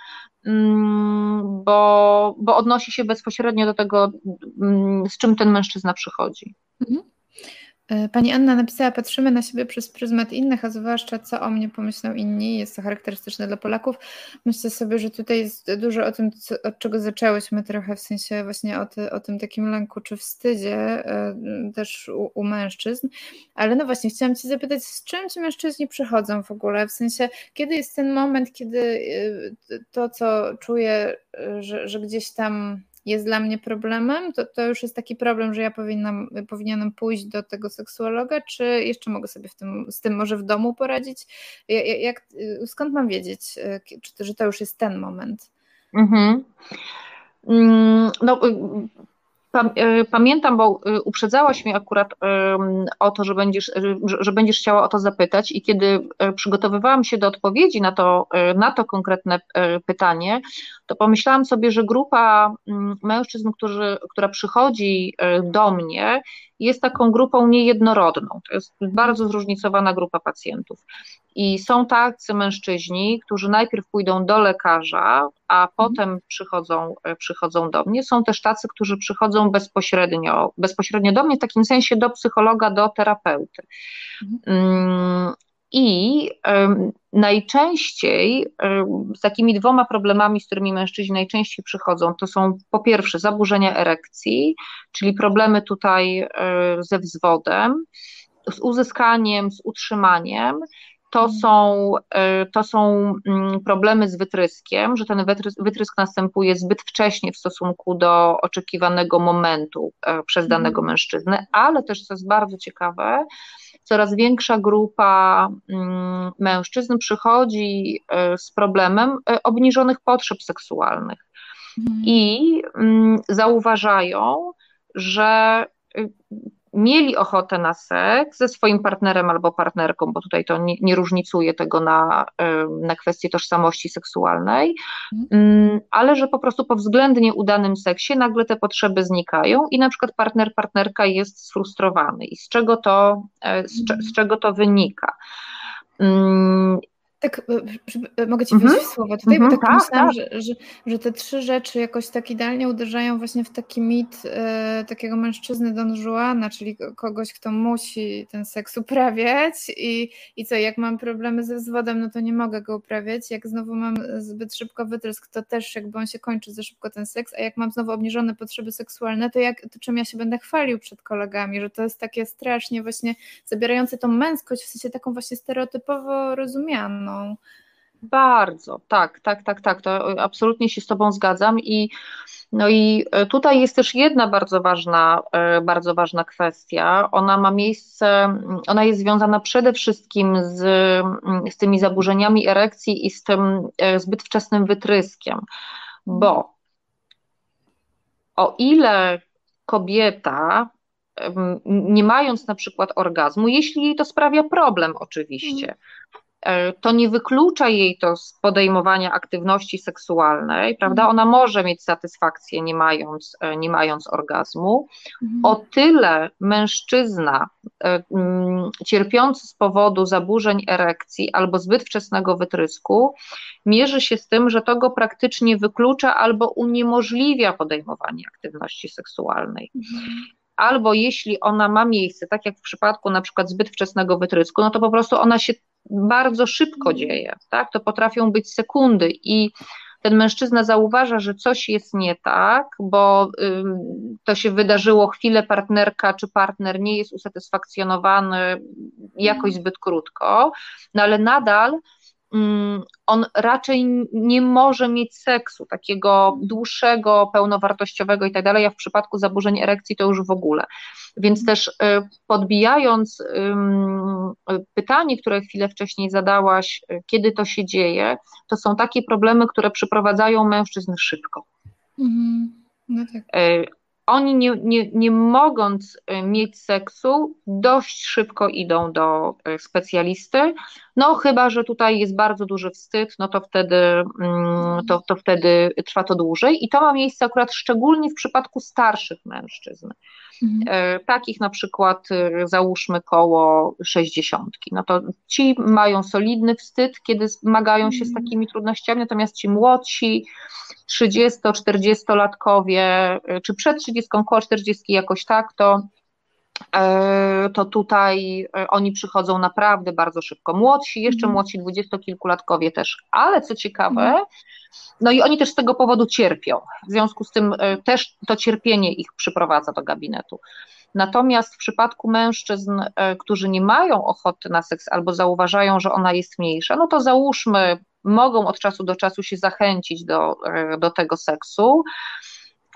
bo, bo odnosi się bezpośrednio do tego, z czym ten mężczyzna przychodzi. Mhm. E, pani Anna napisała, patrzymy na siebie przez pryzmat innych, a zwłaszcza co o mnie pomyślą inni, jest to charakterystyczne dla Polaków. Myślę sobie, że tutaj jest dużo o tym, co, od czego zaczęłyśmy trochę, w sensie właśnie o, ty, o tym takim lęku czy wstydzie e, też u, u, mężczyzn, ale no właśnie chciałam Cię zapytać, z czym ci mężczyźni przychodzą w ogóle, w sensie kiedy jest ten moment, kiedy e, to, co czuję, że, że gdzieś tam jest dla mnie problemem, to, to już jest taki problem, że ja powinnam, powinienem pójść do tego seksuologa, czy jeszcze mogę sobie w tym, z tym może w domu poradzić? Jak, skąd mam wiedzieć, czy, że to już jest ten moment? Mhm. Mm, no, E, pamiętam, bo e, uprzedzałaś mnie akurat o to, że będziesz, e, że będziesz chciała o to zapytać, i kiedy przygotowywałam się do odpowiedzi na to, na to konkretne pytanie, to pomyślałam sobie, że grupa mężczyzn, którzy, która przychodzi do mnie, jest taką grupą niejednorodną. To jest bardzo zróżnicowana grupa pacjentów. I są tacy mężczyźni, którzy najpierw pójdą do lekarza, a potem przychodzą, przychodzą do mnie. Są też tacy, którzy przychodzą bezpośrednio, bezpośrednio do mnie, w takim sensie do psychologa, do terapeuty. I najczęściej z takimi dwoma problemami, z którymi mężczyźni najczęściej przychodzą, to są po pierwsze zaburzenia erekcji, czyli problemy tutaj ze wzwodem, z uzyskaniem, z utrzymaniem. To mhm. są, to są mm, problemy z wytryskiem, że ten wytrysk następuje zbyt wcześnie w stosunku do oczekiwanego momentu e, przez danego mhm. mężczyznę, ale też, co jest bardzo ciekawe, coraz większa grupa mm, mężczyzn przychodzi e, z problemem e, obniżonych potrzeb seksualnych mhm. i mm, zauważają, że y, mieli ochotę na seks ze swoim partnerem albo partnerką, bo tutaj to nie, nie różnicuje tego na, na kwestię tożsamości seksualnej, mhm. mm, ale że po prostu po względnie udanym seksie nagle te potrzeby znikają i na przykład partner, partnerka jest sfrustrowany. I z czego to, e, z, z czego to wynika? Tak, e, e, mogę Ci wejść mm -hmm. w słowo tutaj, mm -hmm, bo tak, tak myślałam, tak. Że, że, że, te trzy rzeczy jakoś tak idealnie uderzają właśnie w taki mit e, takiego mężczyzny Don Juana, czyli kogoś, kto musi ten seks uprawiać i, i co, jak mam problemy ze wzwodem, no to nie mogę go uprawiać, jak znowu mam zbyt szybko wytrysk, to też jakby on się kończy za szybko ten seks, a jak mam znowu obniżone potrzeby seksualne, to, jak, to czym ja się będę chwalił przed kolegami, że to jest takie strasznie właśnie zabierające tą męskość, w sensie taką właśnie stereotypowo rozumianą. Bardzo, tak, tak, tak, tak, to absolutnie się z Tobą zgadzam i no i e, tutaj jest też jedna bardzo ważna, e, bardzo ważna kwestia. Ona ma miejsce, ona jest związana przede wszystkim z, z tymi zaburzeniami erekcji i z tym e, zbyt wczesnym wytryskiem, bo o ile kobieta, nie mając na przykład orgazmu, jeśli jej to sprawia problem, oczywiście, E, to nie wyklucza jej to z podejmowania aktywności seksualnej, prawda? Mhm. Ona może mieć satysfakcję nie mając, e, nie mając orgazmu. Mhm. O tyle mężczyzna e, mm, cierpiący z powodu zaburzeń erekcji albo zbyt wczesnego wytrysku mierzy się z tym, że to go praktycznie wyklucza albo uniemożliwia podejmowanie aktywności seksualnej. Mhm albo jeśli ona ma miejsce, tak jak w przypadku na przykład zbyt wczesnego wytrysku, no to po prostu ona się bardzo szybko dzieje, tak? To potrafią być sekundy i ten mężczyzna zauważa, że coś jest nie tak, bo to się wydarzyło chwilę, partnerka czy partner nie jest usatysfakcjonowany jakoś zbyt krótko, no ale nadal on raczej nie może mieć seksu takiego dłuższego, pełnowartościowego i tak dalej, a w przypadku zaburzeń erekcji to już w ogóle. Więc też y, podbijając pytanie, które chwilę wcześniej zadałaś, y, kiedy to się dzieje, to są takie problemy, które przyprowadzają mężczyzn szybko. Mhm. No tak. Y, oni nie, nie, nie mogąc e, mieć seksu, dość szybko idą do e, specjalisty. No chyba, że tutaj jest bardzo duży wstyd, no to wtedy, mm, to, to wtedy trwa to dłużej. I to ma miejsce akurat szczególnie w przypadku starszych mężczyzn. Mhm. E, takich na przykład załóżmy koło sześćdziesiątki. No to ci mają solidny wstyd, kiedy zmagają się z mhm. takimi trudnościami, natomiast ci młodsi, 30-40-latkowie, czy przed 30, koło 40 jakoś tak, to e, to tutaj e, oni przychodzą naprawdę bardzo szybko. Młodsi, jeszcze mm. młodsi dwudziestokilkulatkowie też, ale co ciekawe, mm. no i oni też z tego powodu cierpią. W związku z tym e, też to cierpienie ich przyprowadza do gabinetu. Natomiast w przypadku mężczyzn, którzy nie mają ochoty na seks albo zauważają, że ona jest mniejsza, no to załóżmy mogą od czasu do czasu się zachęcić do, e, do tego seksu.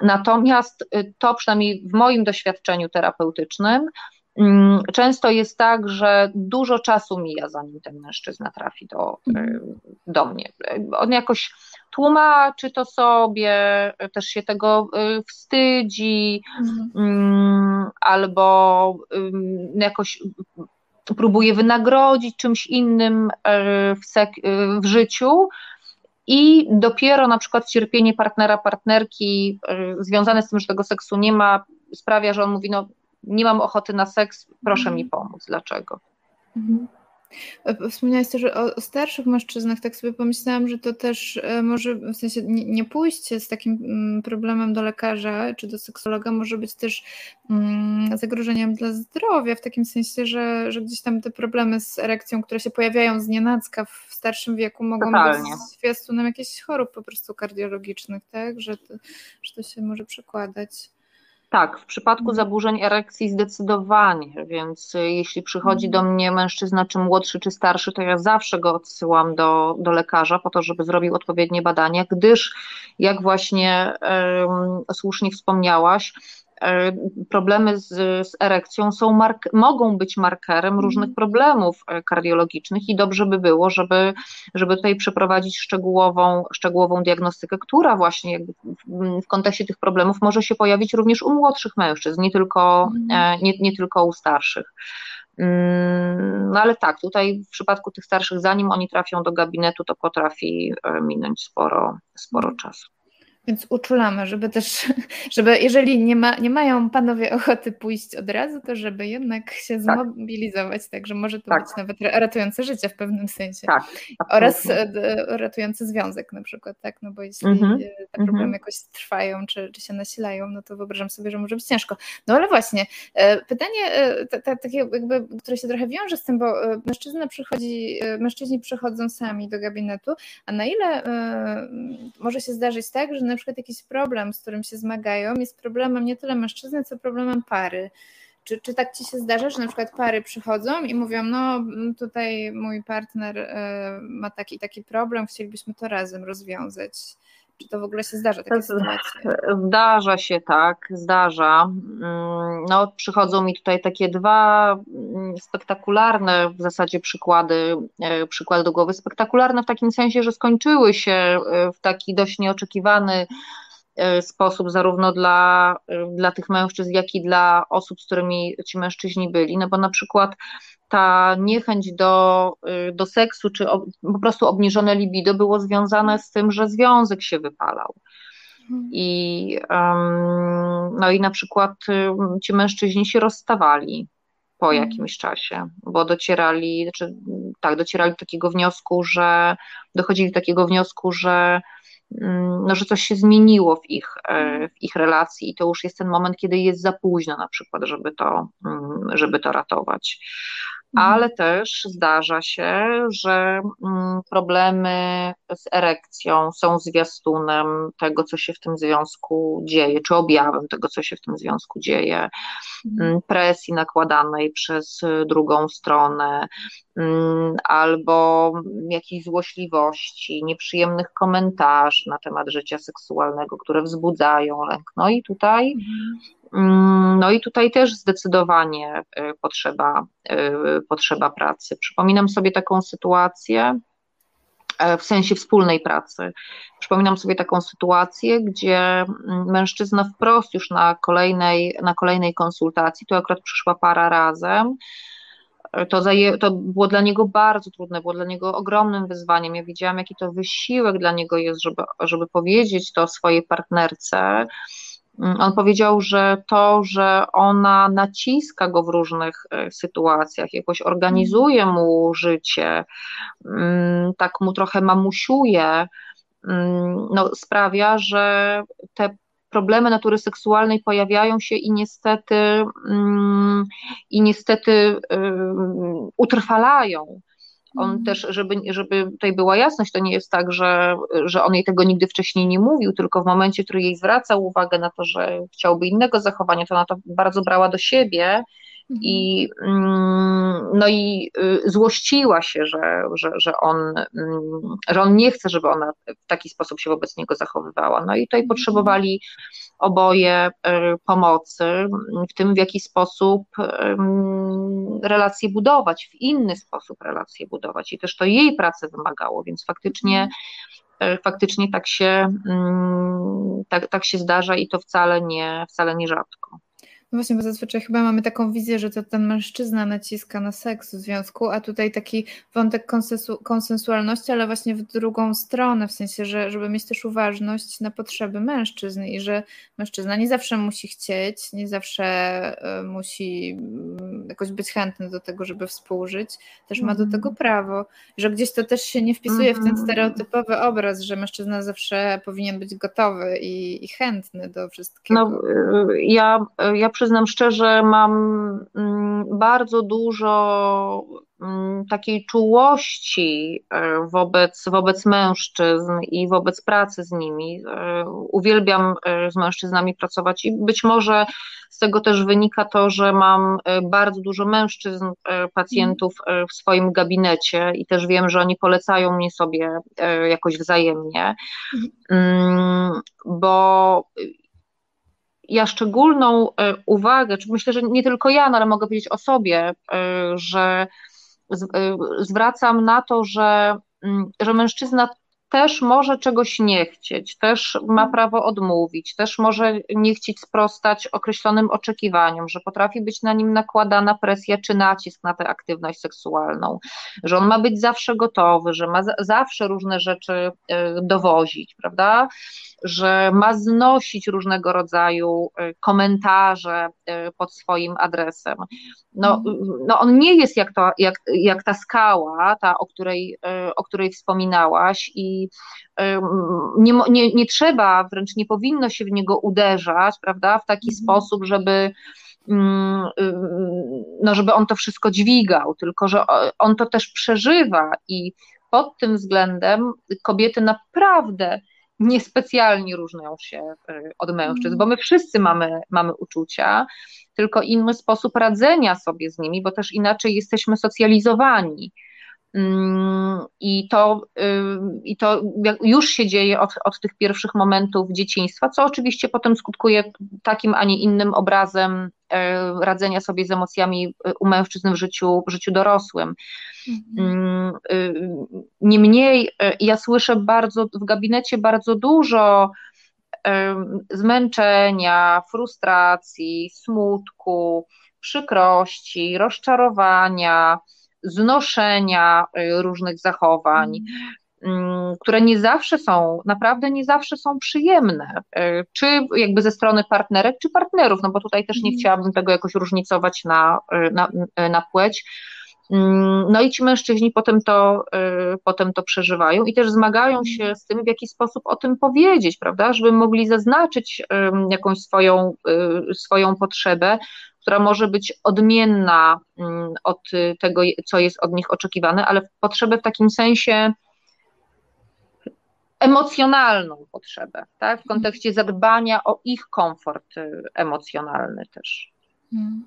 Natomiast y, to przynajmniej w moim doświadczeniu terapeutycznym, mm, Często jest tak, że dużo czasu mija, zanim ten mężczyzna trafi do, y, do mnie. On jakoś tłumaczy to sobie, też się tego y, wstydzi, mhm. Mm, albo jakoś próbuje wynagrodzić czymś innym w, w życiu, i dopiero na przykład cierpienie partnera, partnerki e, związane z tym, że tego seksu nie ma, sprawia, że on mówi, no nie mam ochoty na seks, proszę mi pomóc. Dlaczego? Mhm. Wspomniałaś też o, o, starszych mężczyznach, tak sobie pomyślałam, że to też e, może, w sensie nie, nie pójście z takim mm, problemem do lekarza czy do seksologa może być też mm, zagrożeniem dla zdrowia, w takim sensie, że, że gdzieś tam te problemy z erekcją, które się pojawiają z nienacka w starszym wieku mogą Totalnie. być zwiastunem jakichś chorób po prostu kardiologicznych, tak, że to, że to się może przekładać. Tak, w przypadku mhm. zaburzeń erekcji zdecydowanie, więc jeśli przychodzi do mhm. mnie mężczyzna, czy młodszy, czy starszy, to ja zawsze go odsyłam do, do lekarza po to, żeby zrobił odpowiednie badania, gdyż, jak właśnie um, słusznie wspomniałaś, problemy z, z erekcją są mogą być markerem różnych mhm. problemów e, kardiologicznych i dobrze by było, żeby, żeby tutaj przeprowadzić szczegółową, szczegółową diagnostykę, która właśnie w, kontekście tych problemów może się pojawić również u młodszych mężczyzn, nie tylko, mhm. e, nie, nie tylko u starszych. Mm, no ale tak, tutaj w przypadku tych starszych, zanim oni trafią do gabinetu, to potrafi minąć sporo, sporo mhm. czasu. Więc uczulamy, żeby też, żeby jeżeli nie, ma, nie mają panowie ochoty pójść od razu, to żeby jednak się tak. zmobilizować, także może to tak. być nawet ratujące życie w pewnym sensie. Tak, Oraz e, ratujący związek na przykład, tak, no bo jeśli mm -hmm. te problemy mm -hmm. jakoś trwają, czy, czy się nasilają, no to wyobrażam sobie, że może być ciężko. No ale właśnie, e, pytanie takie jakby, które się trochę wiąże z tym, bo mężczyzna przychodzi, mężczyźni przychodzą sami do gabinetu, a na ile może się zdarzyć tak, że na przykład jakiś problem, z którym się zmagają, jest problemem nie tyle mężczyzny, co problemem pary. Czy, czy tak ci się zdarza, że na przykład pary przychodzą i mówią, no tutaj mój partner e, ma taki taki problem, chcielibyśmy to razem rozwiązać. Czy to w ogóle się zdarza taka sytuacja? Zdarza się, tak, zdarza. Mm, no, przychodzą mi tutaj takie dwa mm, spektakularne w zasadzie przykłady, e, przykłady do głowy. Spektakularne w takim sensie, że skończyły się e, w taki dość nieoczekiwany sposób zarówno dla, dla tych mężczyzn, jak i dla osób, z którymi ci mężczyźni byli. No bo na przykład ta niechęć do, y, do seksu, czy po prostu obniżone libido było związane z tym, że związek się wypalał. Mhm. I, um, no i na przykład ci mężczyźni się rozstawali po mhm. jakimś czasie, bo docierali, znaczy, tak, docierali do takiego wniosku, że dochodzili do takiego wniosku, że no, że coś się zmieniło w ich, e, w ich relacji i to już jest ten moment, kiedy jest za późno na przykład, żeby to, mm, żeby to ratować. Mhm. ale też zdarza się, że mm, problemy z erekcją są zwiastunem tego, co się w tym związku dzieje, czy objawem tego, co się w tym związku dzieje, mhm. mm, presji nakładanej przez drugą stronę, mm, albo jakiejś złośliwości, nieprzyjemnych komentarzy na temat życia seksualnego, które wzbudzają lęk. No i tutaj mhm. No i tutaj też zdecydowanie y, potrzeba, y, potrzeba pracy. Przypominam sobie taką sytuację, e, w sensie wspólnej pracy. Przypominam sobie taką sytuację, gdzie mm, mężczyzna wprost już na kolejnej, na kolejnej konsultacji, to akurat przyszła para razem, e, to, zaje, to było dla niego bardzo trudne, było dla niego ogromnym wyzwaniem. Ja widziałam, jaki to wysiłek dla niego jest, żeby, żeby powiedzieć to swojej partnerce, Mm, on powiedział, że to, że ona naciska go w różnych e, sytuacjach, jakoś organizuje mu życie, mm, tak mu trochę mamusiuje, mm, no, sprawia, że te problemy natury seksualnej pojawiają się i niestety, i niestety y, utrwalają. On mhm. też, żeby, żeby tutaj była jasność, to nie jest tak, że, że on jej tego nigdy wcześniej nie mówił, tylko w momencie, w którym jej zwracał uwagę na to, że chciałby innego zachowania, to ona to bardzo brała do siebie i, mm, no i y, złościła się, że, że, że, on, mm, że on nie chce, żeby ona w taki sposób się wobec niego zachowywała. No i tutaj mhm. potrzebowali oboje y, pomocy w tym, w jaki sposób relacje budować, w inny sposób relacje budować. I też to jej pracy wymagało, więc faktycznie mhm. y, faktycznie tak się, tak, tak się zdarza i to wcale nie, wcale nie rzadko. No właśnie, bo zazwyczaj chyba mamy taką wizję, że to ten mężczyzna naciska na seks w związku, a tutaj taki wątek konsensu konsensualności, ale właśnie w drugą stronę, w sensie, że żeby mieć też uważność na potrzeby mężczyzn i że mężczyzna nie zawsze musi chcieć, nie zawsze e, musi mm, jakoś być chętny do tego, żeby współżyć, też ma do tego mhm. prawo, że gdzieś to też się nie wpisuje w ten mhm. stereotypowy obraz, że mężczyzna zawsze powinien być gotowy i, i chętny do wszystkiego. No, y, ja, ja przyznam szczerze, mam mm, bardzo dużo mm, takiej czułości e, wobec, wobec mężczyzn i wobec pracy z nimi. E, uwielbiam e, z mężczyznami pracować i być może z tego też wynika to, że mam bardzo dużo mężczyzn, pacjentów w swoim gabinecie i też wiem, że oni polecają mnie sobie jakoś wzajemnie, mhm. mm, bo ja szczególną e, uwagę, czy myślę, że nie tylko ja, no ale mogę powiedzieć o sobie, e, że e, zwracam na to, że, mm, że mężczyzna też może czegoś nie chcieć, też ma mhm. prawo odmówić, też może nie chcieć sprostać określonym oczekiwaniom, że potrafi być na nim nakładana presja czy nacisk na tę aktywność seksualną, że on ma być zawsze gotowy, że ma zawsze różne rzeczy dowozić, prawda? że ma znosić różnego rodzaju y, komentarze y, pod swoim adresem. No, mhm. no on nie jest jak, to, jak, jak ta skała, ta, o, której, o której wspominałaś i nie, nie, nie trzeba, wręcz nie powinno się w niego uderzać, prawda, w taki mhm. sposób, żeby no, żeby on to wszystko dźwigał, tylko że on to też przeżywa i pod tym względem kobiety naprawdę niespecjalnie różnią się e, od mężczyzn, bo my wszyscy mamy, mamy uczucia, tylko inny sposób radzenia sobie z nimi, bo też inaczej jesteśmy socjalizowani. Mm, I to, I to już się dzieje od, od tych pierwszych momentów dzieciństwa, co oczywiście potem skutkuje takim, a nie innym obrazem e, radzenia sobie z emocjami e, u mężczyzn w życiu, w życiu dorosłym. Mhm. Mm, y, niemniej e, ja słyszę bardzo w gabinecie bardzo dużo zmęczenia, frustracji, smutku, przykrości, rozczarowania, znoszenia y, różnych zachowań, mm. które nie zawsze są, naprawdę nie zawsze są przyjemne, y, czy jakby ze strony partnerek, czy partnerów, no bo tutaj też nie mm. chciałabym tego jakoś różnicować na, y, na, na płeć. Mm, no i ci mężczyźni potem to, potem to przeżywają i też zmagają się z tym, w jaki sposób o tym powiedzieć, prawda, żeby mogli zaznaczyć jakąś swoją, swoją potrzebę, która może być odmienna mm, od tego, co jest od nich oczekiwane, ale potrzebę w takim sensie emocjonalną potrzebę, tak? w kontekście zadbania o ich komfort y, emocjonalny też. Hmm.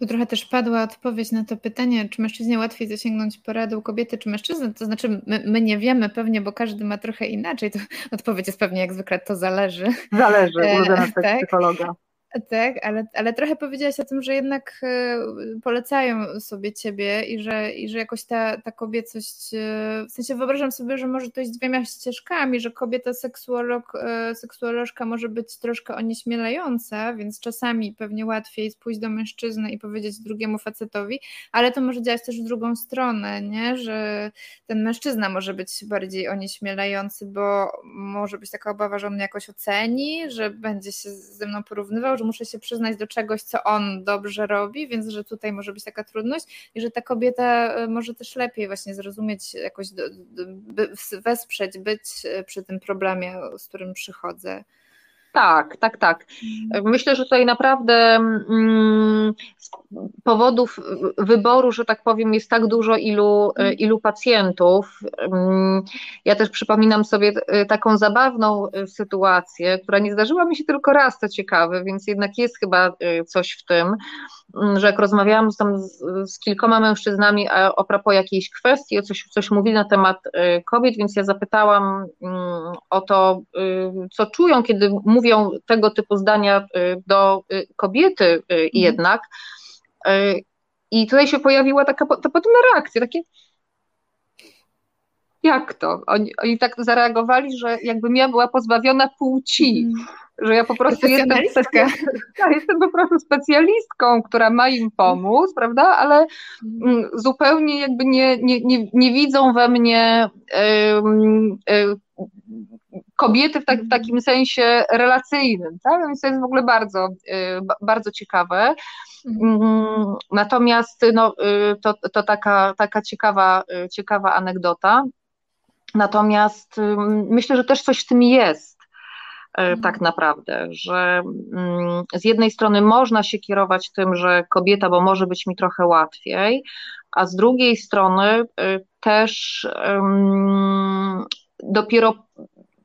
Tu trochę też padła odpowiedź na to pytanie, czy mężczyźnie łatwiej zasięgnąć porady u kobiety, czy mężczyzny. To znaczy, my, my, nie wiemy pewnie, bo każdy ma trochę inaczej. To odpowiedź jest pewnie jak zwykle, to zależy. Zależy, e, tak? psychologa. Tak, ale, ale trochę powiedziałaś o tym, że jednak e, polecają sobie ciebie i że, i że jakoś ta, ta kobiecość, e, w sensie wyobrażam sobie, że może to iść dwiema ścieżkami, że kobieta seksuolog, e, seksuolożka może być troszkę onieśmielająca, więc czasami pewnie łatwiej jest pójść do mężczyzny i powiedzieć drugiemu facetowi, ale to może działać też w drugą stronę, nie? że ten mężczyzna może być bardziej onieśmielający, bo może być taka obawa, że on jakoś oceni, że będzie się ze mną porównywał, że muszę się przyznać do czegoś, co on dobrze robi, więc że tutaj może być taka trudność i że ta kobieta e, może też lepiej właśnie zrozumieć, jakoś do, do, wesprzeć, być e, przy tym problemie, z którym przychodzę. Tak, tak, tak. Mm. Myślę, że tutaj naprawdę mm, powodów wyboru, że tak powiem, jest tak dużo, ilu, mm. ilu pacjentów. Ja też przypominam sobie e, taką zabawną e, sytuację, która nie zdarzyła mi się tylko raz, to ciekawe, więc jednak jest chyba e, coś w tym. Że jak rozmawiałam z, z, kilkoma mężczyznami o propos jakiejś kwestii, o coś, coś mówili na temat kobiet, więc ja zapytałam o to, co czują, kiedy mówią tego typu zdania y, do y, kobiety y, mhm. jednak. I tutaj się pojawiła taka ta potem reakcja, takie jak to? Oni, oni tak zareagowali, że jakbym ja była pozbawiona płci, mm. że ja po prostu jestem, ja jestem po prostu specjalistką, która ma im pomóc, prawda, ale mm. zupełnie jakby nie, nie, nie, nie widzą we mnie kobiety w, tak, w, takim sensie relacyjnym, tak? Więc to jest w ogóle bardzo, bardzo ciekawe. Mhm. Mm, natomiast no, to, to taka, taka ciekawa, ciekawa anegdota. Natomiast myślę, że też coś w tym jest. Mhm. Tak naprawdę, że mm, z jednej strony można się kierować tym, że kobieta, bo może być mi trochę łatwiej, a z drugiej strony też dopiero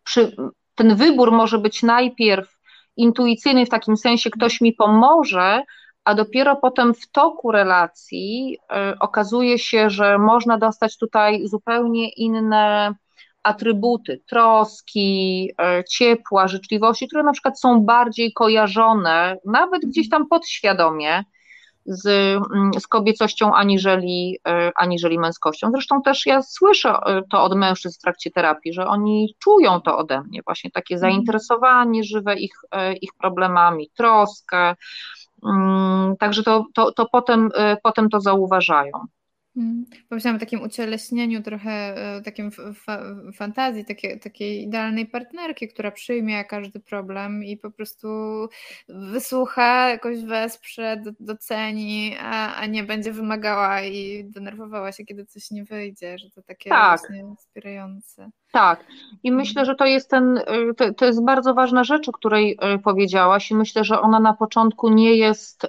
przy, ten wybór może być najpierw intuicyjny, w takim sensie ktoś mi pomoże, a dopiero potem w toku relacji y, okazuje się, że można dostać tutaj zupełnie inne atrybuty. Troski, y, ciepła, życzliwości, które na przykład są bardziej kojarzone, nawet gdzieś tam podświadomie z, mm, z kobiecością aniżeli, y, aniżeli męskością. Zresztą też ja słyszę to od mężczyzn w trakcie terapii, że oni czują to ode mnie, właśnie takie mhm. zainteresowanie żywe ich, ich problemami, troskę, Mm, także to, to, to potem, potem to zauważają. Mm. Pomyślałam o takim ucieleśnieniu trochę, e, takim fa fantazji, takie, takiej idealnej partnerki, która przyjmie każdy problem i po prostu wysłucha, jakoś wesprze, doceni, a, a nie będzie wymagała i denerwowała się, kiedy coś nie wyjdzie, że to takie tak. właśnie wspierające. Tak, i myślę, że to jest ten, y, to, to, jest bardzo ważna rzecz, o której y, powiedziałaś, i myślę, że ona na początku nie jest,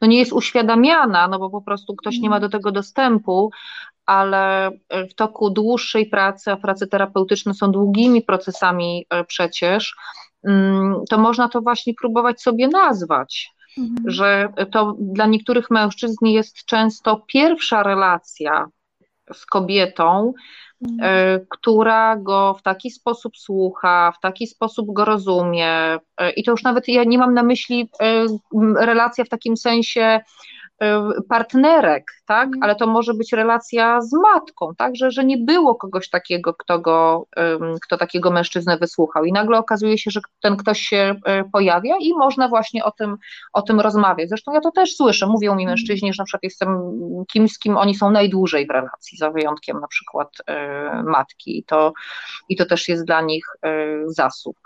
no nie jest uświadamiana, no bo po prostu ktoś nie ma do tego dostępu, ale w toku dłuższej pracy, a prace terapeutyczne są długimi procesami y, przecież, to można to właśnie próbować sobie nazwać. Mhm. Że to dla niektórych mężczyzn jest często pierwsza relacja z kobietą, Mhm. E, która go w taki sposób słucha, w taki sposób go rozumie. E, I to już nawet ja nie mam na myśli e, relacja w takim sensie partnerek, tak, mhm. ale to może być relacja z matką, tak, że, że nie było kogoś takiego, kto go, kto takiego mężczyznę wysłuchał i nagle okazuje się, że ten ktoś się y, pojawia i można właśnie o tym, o tym rozmawiać. Zresztą ja to też słyszę, mówią mi mhm. mężczyźni, że na przykład jestem kimś, z kim oni są najdłużej w relacji, za wyjątkiem na przykład y, matki i to, i to też jest dla nich zasób.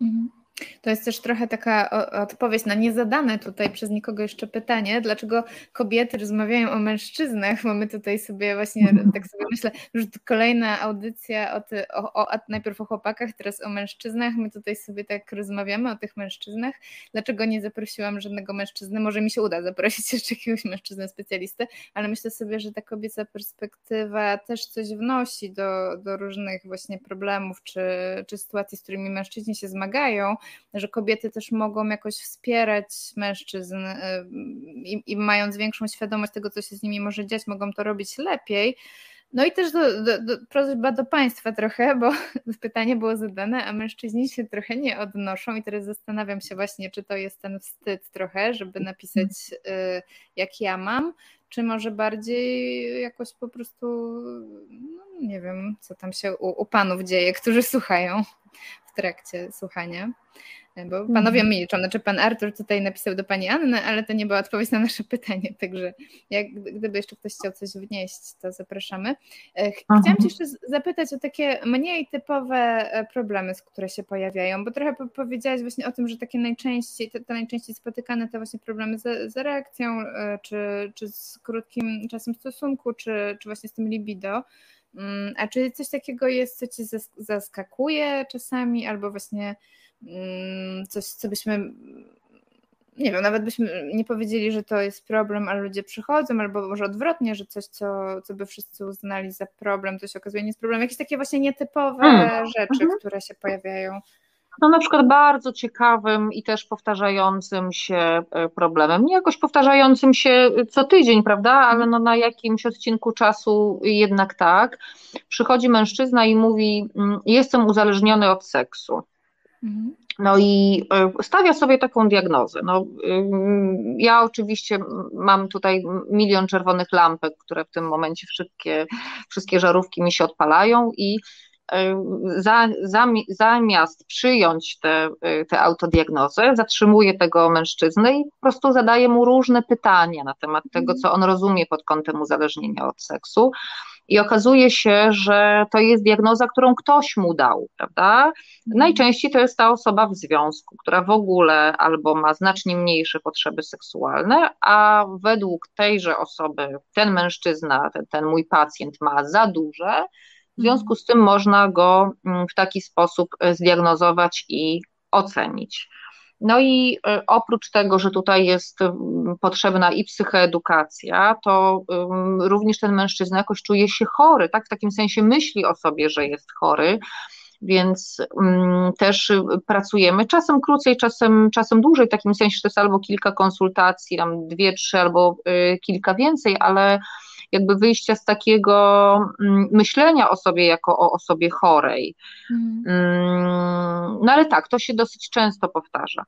Mhm. To jest też trochę taka odpowiedź na niezadane tutaj przez nikogo jeszcze pytanie, dlaczego kobiety rozmawiają o mężczyznach, bo my tutaj sobie właśnie, tak sobie myślę, że to kolejna audycja o, ty, o, o, najpierw o chłopakach, teraz o mężczyznach, my tutaj sobie tak rozmawiamy o tych mężczyznach, dlaczego nie zaprosiłam żadnego mężczyzny, może mi się uda zaprosić jeszcze jakiegoś mężczyznę specjalisty, ale myślę sobie, że ta kobieca perspektywa też coś wnosi do, do różnych właśnie problemów czy, czy sytuacji, z którymi mężczyźni się zmagają, że kobiety też mogą jakoś wspierać mężczyzn y, i, i mając większą świadomość tego, co się z nimi może dziać, mogą to robić lepiej. No i też do, do, do, prośba do Państwa trochę, bo pytanie było zadane, a mężczyźni się trochę nie odnoszą i teraz zastanawiam się właśnie, czy to jest ten wstyd trochę, żeby napisać y, jak ja mam, czy może bardziej jakoś po prostu, no nie wiem, co tam się u, u panów dzieje, którzy słuchają w trakcie słuchania. Bo panowie mhm. milczą, znaczy pan Artur tutaj napisał do pani Anny, ale to nie była odpowiedź na nasze pytanie, także jak, gdyby jeszcze ktoś chciał coś wnieść, to zapraszamy. E, chciałam cię jeszcze zapytać o takie mniej typowe e, problemy, które się pojawiają, bo trochę powiedziałaś właśnie o tym, że takie najczęściej, te, te najczęściej spotykane to właśnie problemy z, z reakcją, e, czy, czy z krótkim czasem stosunku, czy, czy właśnie z tym libido. Mm, a czy coś takiego jest, co cię zaskakuje czasami, albo właśnie mm, coś, co byśmy, nie wiem, nawet byśmy nie powiedzieli, że to jest problem, ale ludzie przychodzą, albo może odwrotnie, że coś, co, co by wszyscy uznali za problem, to się okazuje nie jest problem. Jakieś takie właśnie nietypowe hmm. rzeczy, mhm. które się pojawiają. No na przykład bardzo ciekawym i też powtarzającym się e, problemem, nie jakoś powtarzającym się co tydzień, prawda, ale no na jakimś odcinku czasu jednak tak. Przychodzi mężczyzna i mówi, mm, jestem uzależniony od seksu. Mhm. No i e, stawia sobie taką diagnozę. No, ja oczywiście mam tutaj milion czerwonych lampek, które w tym momencie wszystkie, wszystkie żarówki mi się odpalają i e, za, za, zamiast przyjąć tę te, te autodiagnozę, zatrzymuje tego mężczyznę i po prostu zadaje mu różne pytania na temat tego, co on rozumie pod kątem uzależnienia od seksu. I okazuje się, że to jest diagnoza, którą ktoś mu dał, prawda? Najczęściej to jest ta osoba w związku, która w ogóle albo ma znacznie mniejsze potrzeby seksualne, a według tejże osoby ten mężczyzna, ten, ten mój pacjent ma za duże, w związku z tym można go mm, w taki sposób e, zdiagnozować i ocenić. No i y, oprócz tego, że tutaj jest y, potrzebna i psychoedukacja, to również ten mężczyzna jakoś czuje się chory, tak? W takim sensie myśli o sobie, że jest chory. Więc też y, pracujemy czasem krócej, czasem, czasem dłużej, w takim sensie, że to jest albo kilka konsultacji, tam dwie, trzy albo kilka więcej, ale jakby wyjścia z takiego myślenia o sobie jako o osobie chorej. Mhm. Mm. No ale tak, to się dosyć często powtarza.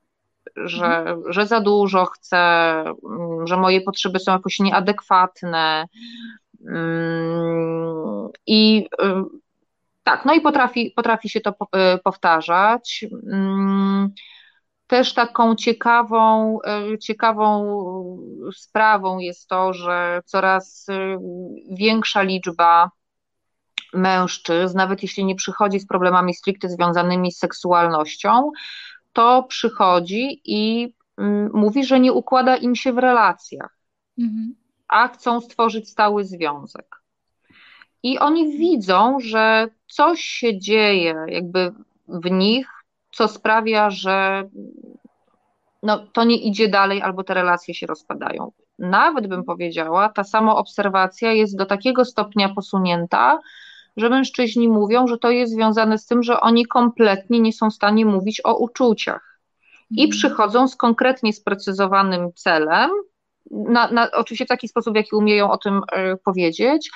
Że, mhm. że za dużo chcę, mm, że moje potrzeby są jakoś nieadekwatne. Mm. I tak, no i potrafi, potrafi się to y, powtarzać. Też taką ciekawą, e, ciekawą sprawą jest to, że coraz e, większa liczba mężczyzn, nawet jeśli nie przychodzi z problemami stricte związanymi z seksualnością, to przychodzi i mm, mówi, że nie układa im się w relacjach, mhm. a chcą stworzyć stały związek. I oni widzą, że coś się dzieje jakby w nich, co sprawia, że no, to nie idzie dalej albo te relacje się rozpadają. Nawet bym powiedziała, ta sama obserwacja jest do takiego stopnia posunięta, że mężczyźni mówią, że to jest związane z tym, że oni kompletnie nie są w stanie mówić o uczuciach. I mhm. przychodzą z konkretnie sprecyzowanym celem, na, na, oczywiście w taki sposób, w jaki umieją o tym y, powiedzieć,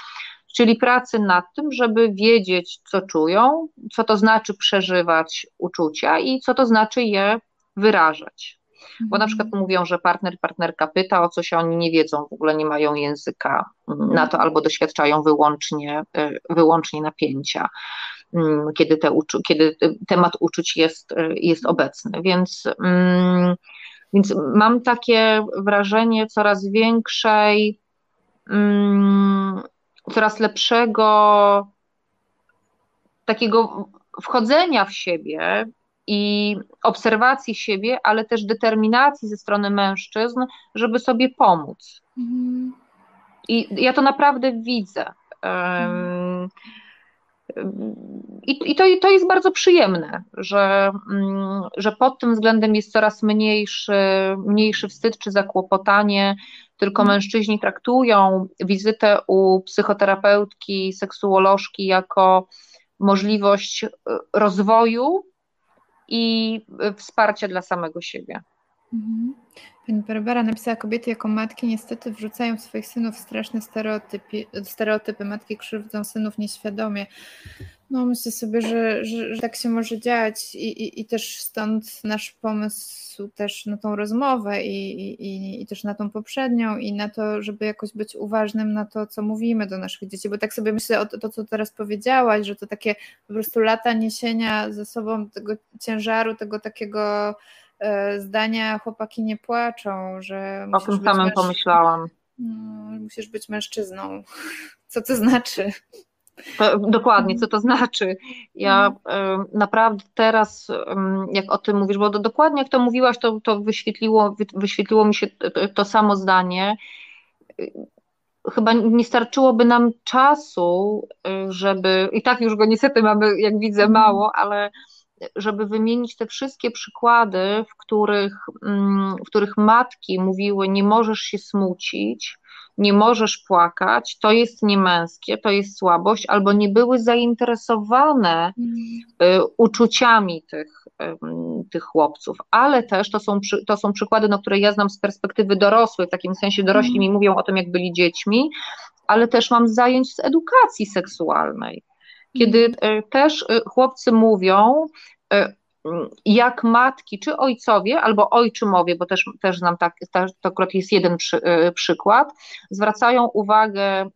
czyli pracy nad tym, żeby wiedzieć, co czują, co to znaczy przeżywać uczucia i co to znaczy je wyrażać. Bo na mhm. przykład mówią, że partner, partnerka pyta o coś, a oni nie wiedzą, w ogóle nie mają języka na to, albo doświadczają wyłącznie, y, wyłącznie napięcia, mm, kiedy, te, kiedy temat uczuć jest, y, jest obecny. Więc, mm, więc mam takie wrażenie coraz większej mm, coraz lepszego takiego wchodzenia w siebie i obserwacji siebie, ale też determinacji ze strony mężczyzn, żeby sobie pomóc. Mhm. I ja to naprawdę widzę. I, i to, to jest bardzo przyjemne, że, mm, że pod tym względem jest coraz mniejszy, mniejszy wstyd czy zakłopotanie, tylko mężczyźni traktują wizytę u psychoterapeutki, seksuolożki jako możliwość e, rozwoju i e, wsparcia dla samego siebie. Mhm. Pani Barbara napisała, kobiety jako matki niestety wrzucają w swoich synów straszne stereotypy, stereotypy. Matki krzywdzą synów nieświadomie. No myślę sobie, że, że, że tak się może dziać i, i, i, też stąd nasz pomysł też na tą rozmowę i, i, też na tą poprzednią i na to, żeby jakoś być uważnym na to, co mówimy do naszych dzieci, bo tak sobie myślę o to, to co teraz powiedziałaś, że to takie po prostu lata niesienia ze sobą tego ciężaru, tego takiego zdania chłopaki nie płaczą, że. O tym samym pomyślałam. No, musisz być mężczyzną. Co to znaczy? To, dokładnie, co to znaczy. Ja y, naprawdę teraz, y, jak o tym mówisz, bo do, dokładnie jak to mówiłaś, to, to wyświetliło, wyświetliło mi się to, to samo zdanie. Chyba nie starczyłoby nam czasu, żeby, i tak już go niestety mamy, jak widzę, mhm. mało, ale żeby wymienić te wszystkie przykłady, w których, mm, w których matki mówiły: Nie możesz się smucić, nie możesz płakać, to jest niemęskie, to jest słabość, albo nie były zainteresowane mm. uczuciami tych, tych chłopców, ale też to są, to są przykłady, no, które ja znam z perspektywy dorosłej, w takim sensie dorośli mm. mi mówią o tym, jak byli dziećmi, ale też mam zajęć z edukacji seksualnej kiedy mhm. e, też e, chłopcy mówią, e, jak matki czy ojcowie, albo ojczymowie, bo też, też znam tak, to akurat jest jeden przy, przykład, zwracają uwagę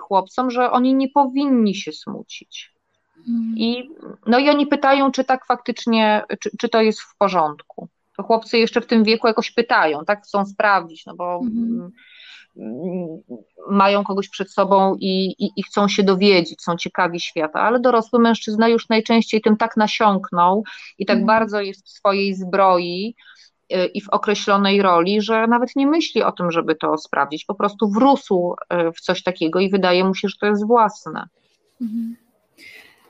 chłopcom, że oni nie powinni się smucić. Mhm. I, no i oni pytają, czy tak faktycznie, czy, czy to jest w porządku. To chłopcy jeszcze w tym wieku jakoś pytają, tak chcą sprawdzić, no bo mhm mają kogoś przed sobą i, i, i, chcą się dowiedzieć, są ciekawi świata, ale dorosły mężczyzna już najczęściej tym tak nasiąknął i tak mm. bardzo jest w swojej zbroi y, i w określonej roli, że nawet nie myśli o tym, żeby to sprawdzić. Po prostu wrósł y, w coś takiego i wydaje mu się, że to jest własne. Mm.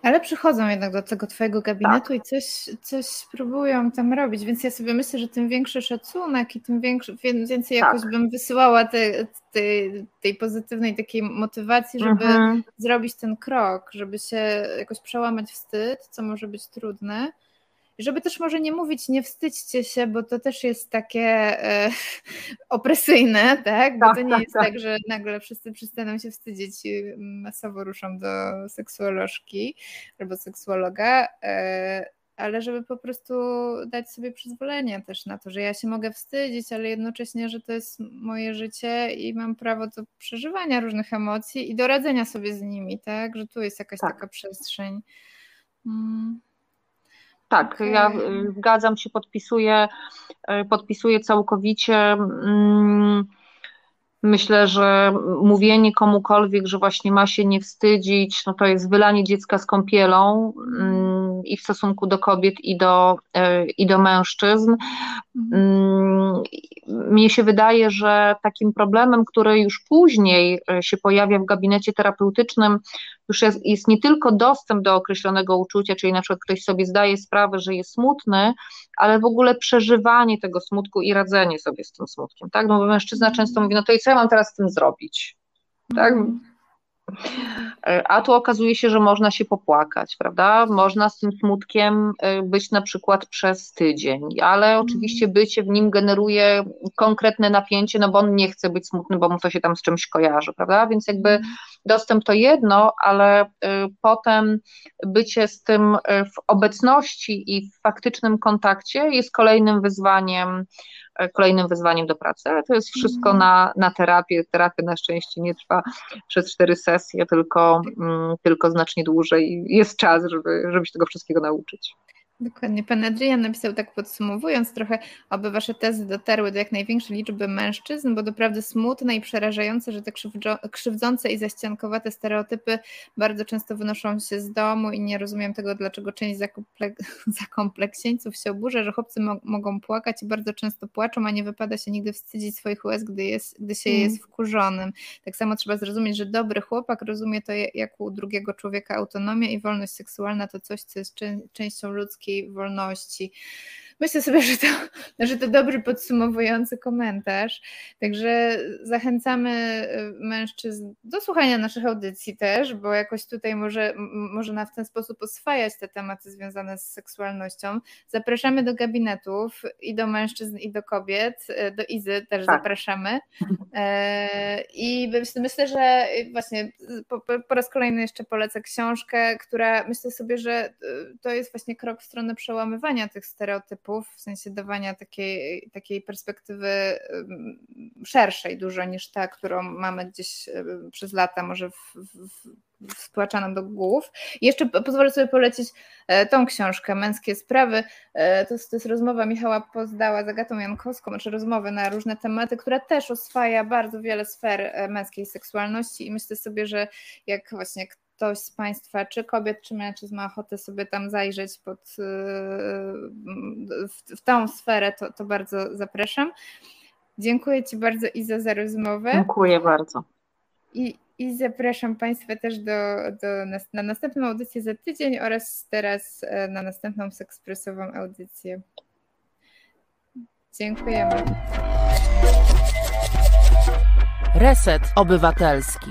Ale przychodzą jednak do tego twojego gabinetu tak. i coś, coś próbują tam robić, więc ja sobie myślę, że tym większy szacunek i tym większy, więcej jakoś tak. bym wysyłała te, te, tej pozytywnej takiej motywacji, żeby mhm. zrobić ten krok, żeby się jakoś przełamać wstyd, co może być trudne żeby też może nie mówić nie wstydźcie się, bo to też jest takie e, opresyjne, tak? Bo tak, to nie tak, jest tak. tak, że nagle wszyscy przestaną się wstydzić i masowo ruszą do seksuolożki albo seksuologa, e, ale żeby po prostu dać sobie przyzwolenie też na to, że ja się mogę wstydzić, ale jednocześnie, że to jest moje życie i mam prawo do przeżywania różnych emocji i do radzenia sobie z nimi, tak? Że tu jest jakaś tak. taka przestrzeń. Hmm. Tak, okay. ja y, zgadzam się, podpisuję, y, podpisuję całkowicie. Mm, myślę, że mówienie komukolwiek, że właśnie ma się nie wstydzić, no to jest wylanie dziecka z kąpielą mm, i w stosunku do kobiet i do, y, i do mężczyzn. Mm, mnie się wydaje, że takim problemem, który już później się pojawia w gabinecie terapeutycznym, już jest, jest nie tylko dostęp do określonego uczucia, czyli na przykład ktoś sobie zdaje sprawę, że jest smutny, ale w ogóle przeżywanie tego smutku i radzenie sobie z tym smutkiem, tak? No bo mężczyzna często mówi, no to i co ja mam teraz z tym zrobić? Tak? Mhm. A tu okazuje się, że można się popłakać, prawda? Można z tym smutkiem y, być na przykład przez tydzień, ale mhm. oczywiście bycie w nim generuje konkretne napięcie, no bo on nie chce być smutny, bo mu to się tam z czymś kojarzy, prawda? Więc jakby mhm. dostęp to jedno, ale y, potem bycie z tym w obecności i w faktycznym kontakcie jest kolejnym wyzwaniem kolejnym wyzwaniem do pracy, ale to jest wszystko mhm. na, na terapię. Terapia na szczęście nie trwa przez cztery sesje, tylko, mm, tylko znacznie dłużej. Jest czas, żeby, żeby się tego wszystkiego nauczyć. Dokładnie. Pan Adrian napisał tak podsumowując trochę, aby wasze tezy dotarły do jak największej liczby mężczyzn, bo doprawdy smutne i przerażające, że te krzywdzące i zaściankowate stereotypy bardzo często wynoszą się z domu i nie rozumiem tego, dlaczego część zakompleksieńców się oburza, że chłopcy mo mogą płakać i bardzo często płaczą, a nie wypada się nigdy wstydzić swoich łez, gdy, jest, gdy się mm. jest wkurzonym. Tak samo trzeba zrozumieć, że dobry chłopak rozumie to jak u drugiego człowieka autonomia i wolność seksualna to coś, co jest częścią ludzkiej wolności. Myślę sobie, że to, że to dobry podsumowujący komentarz. Także zachęcamy y, mężczyzn do słuchania naszych audycji też, bo jakoś tutaj może, można w ten sposób oswajać te tematy związane z seksualnością. Zapraszamy do gabinetów i do mężczyzn, i do kobiet. Y, do Izy też tak. zapraszamy. E, I myślę, że właśnie po, po raz kolejny jeszcze polecę książkę, która myślę sobie, że y, to jest właśnie krok w stronę przełamywania tych stereotypów w sensie dawania takiej, takiej perspektywy szerszej dużo niż ta, którą mamy gdzieś przez lata może w, w, do głów. I jeszcze pozwolę sobie polecić e, tą książkę, Męskie Sprawy. E, to jest, to jest rozmowa Michała Pozdała z Agatą Jankowską, znaczy rozmowy na różne tematy, która też oswaja bardzo wiele sfer e, męskiej seksualności i myślę sobie, że jak właśnie ktoś z Państwa, czy kobiet, czy mężczyzn ma ochotę sobie tam zajrzeć pod, y, w, w tą sferę, to, to bardzo zapraszam. Dziękuję Ci bardzo Iza za rozmowę. Dziękuję bardzo. I, i zapraszam Państwa też do, do, na następną audycję za tydzień oraz teraz e, na następną sekspresową audycję. Dziękujemy. Reset Obywatelski.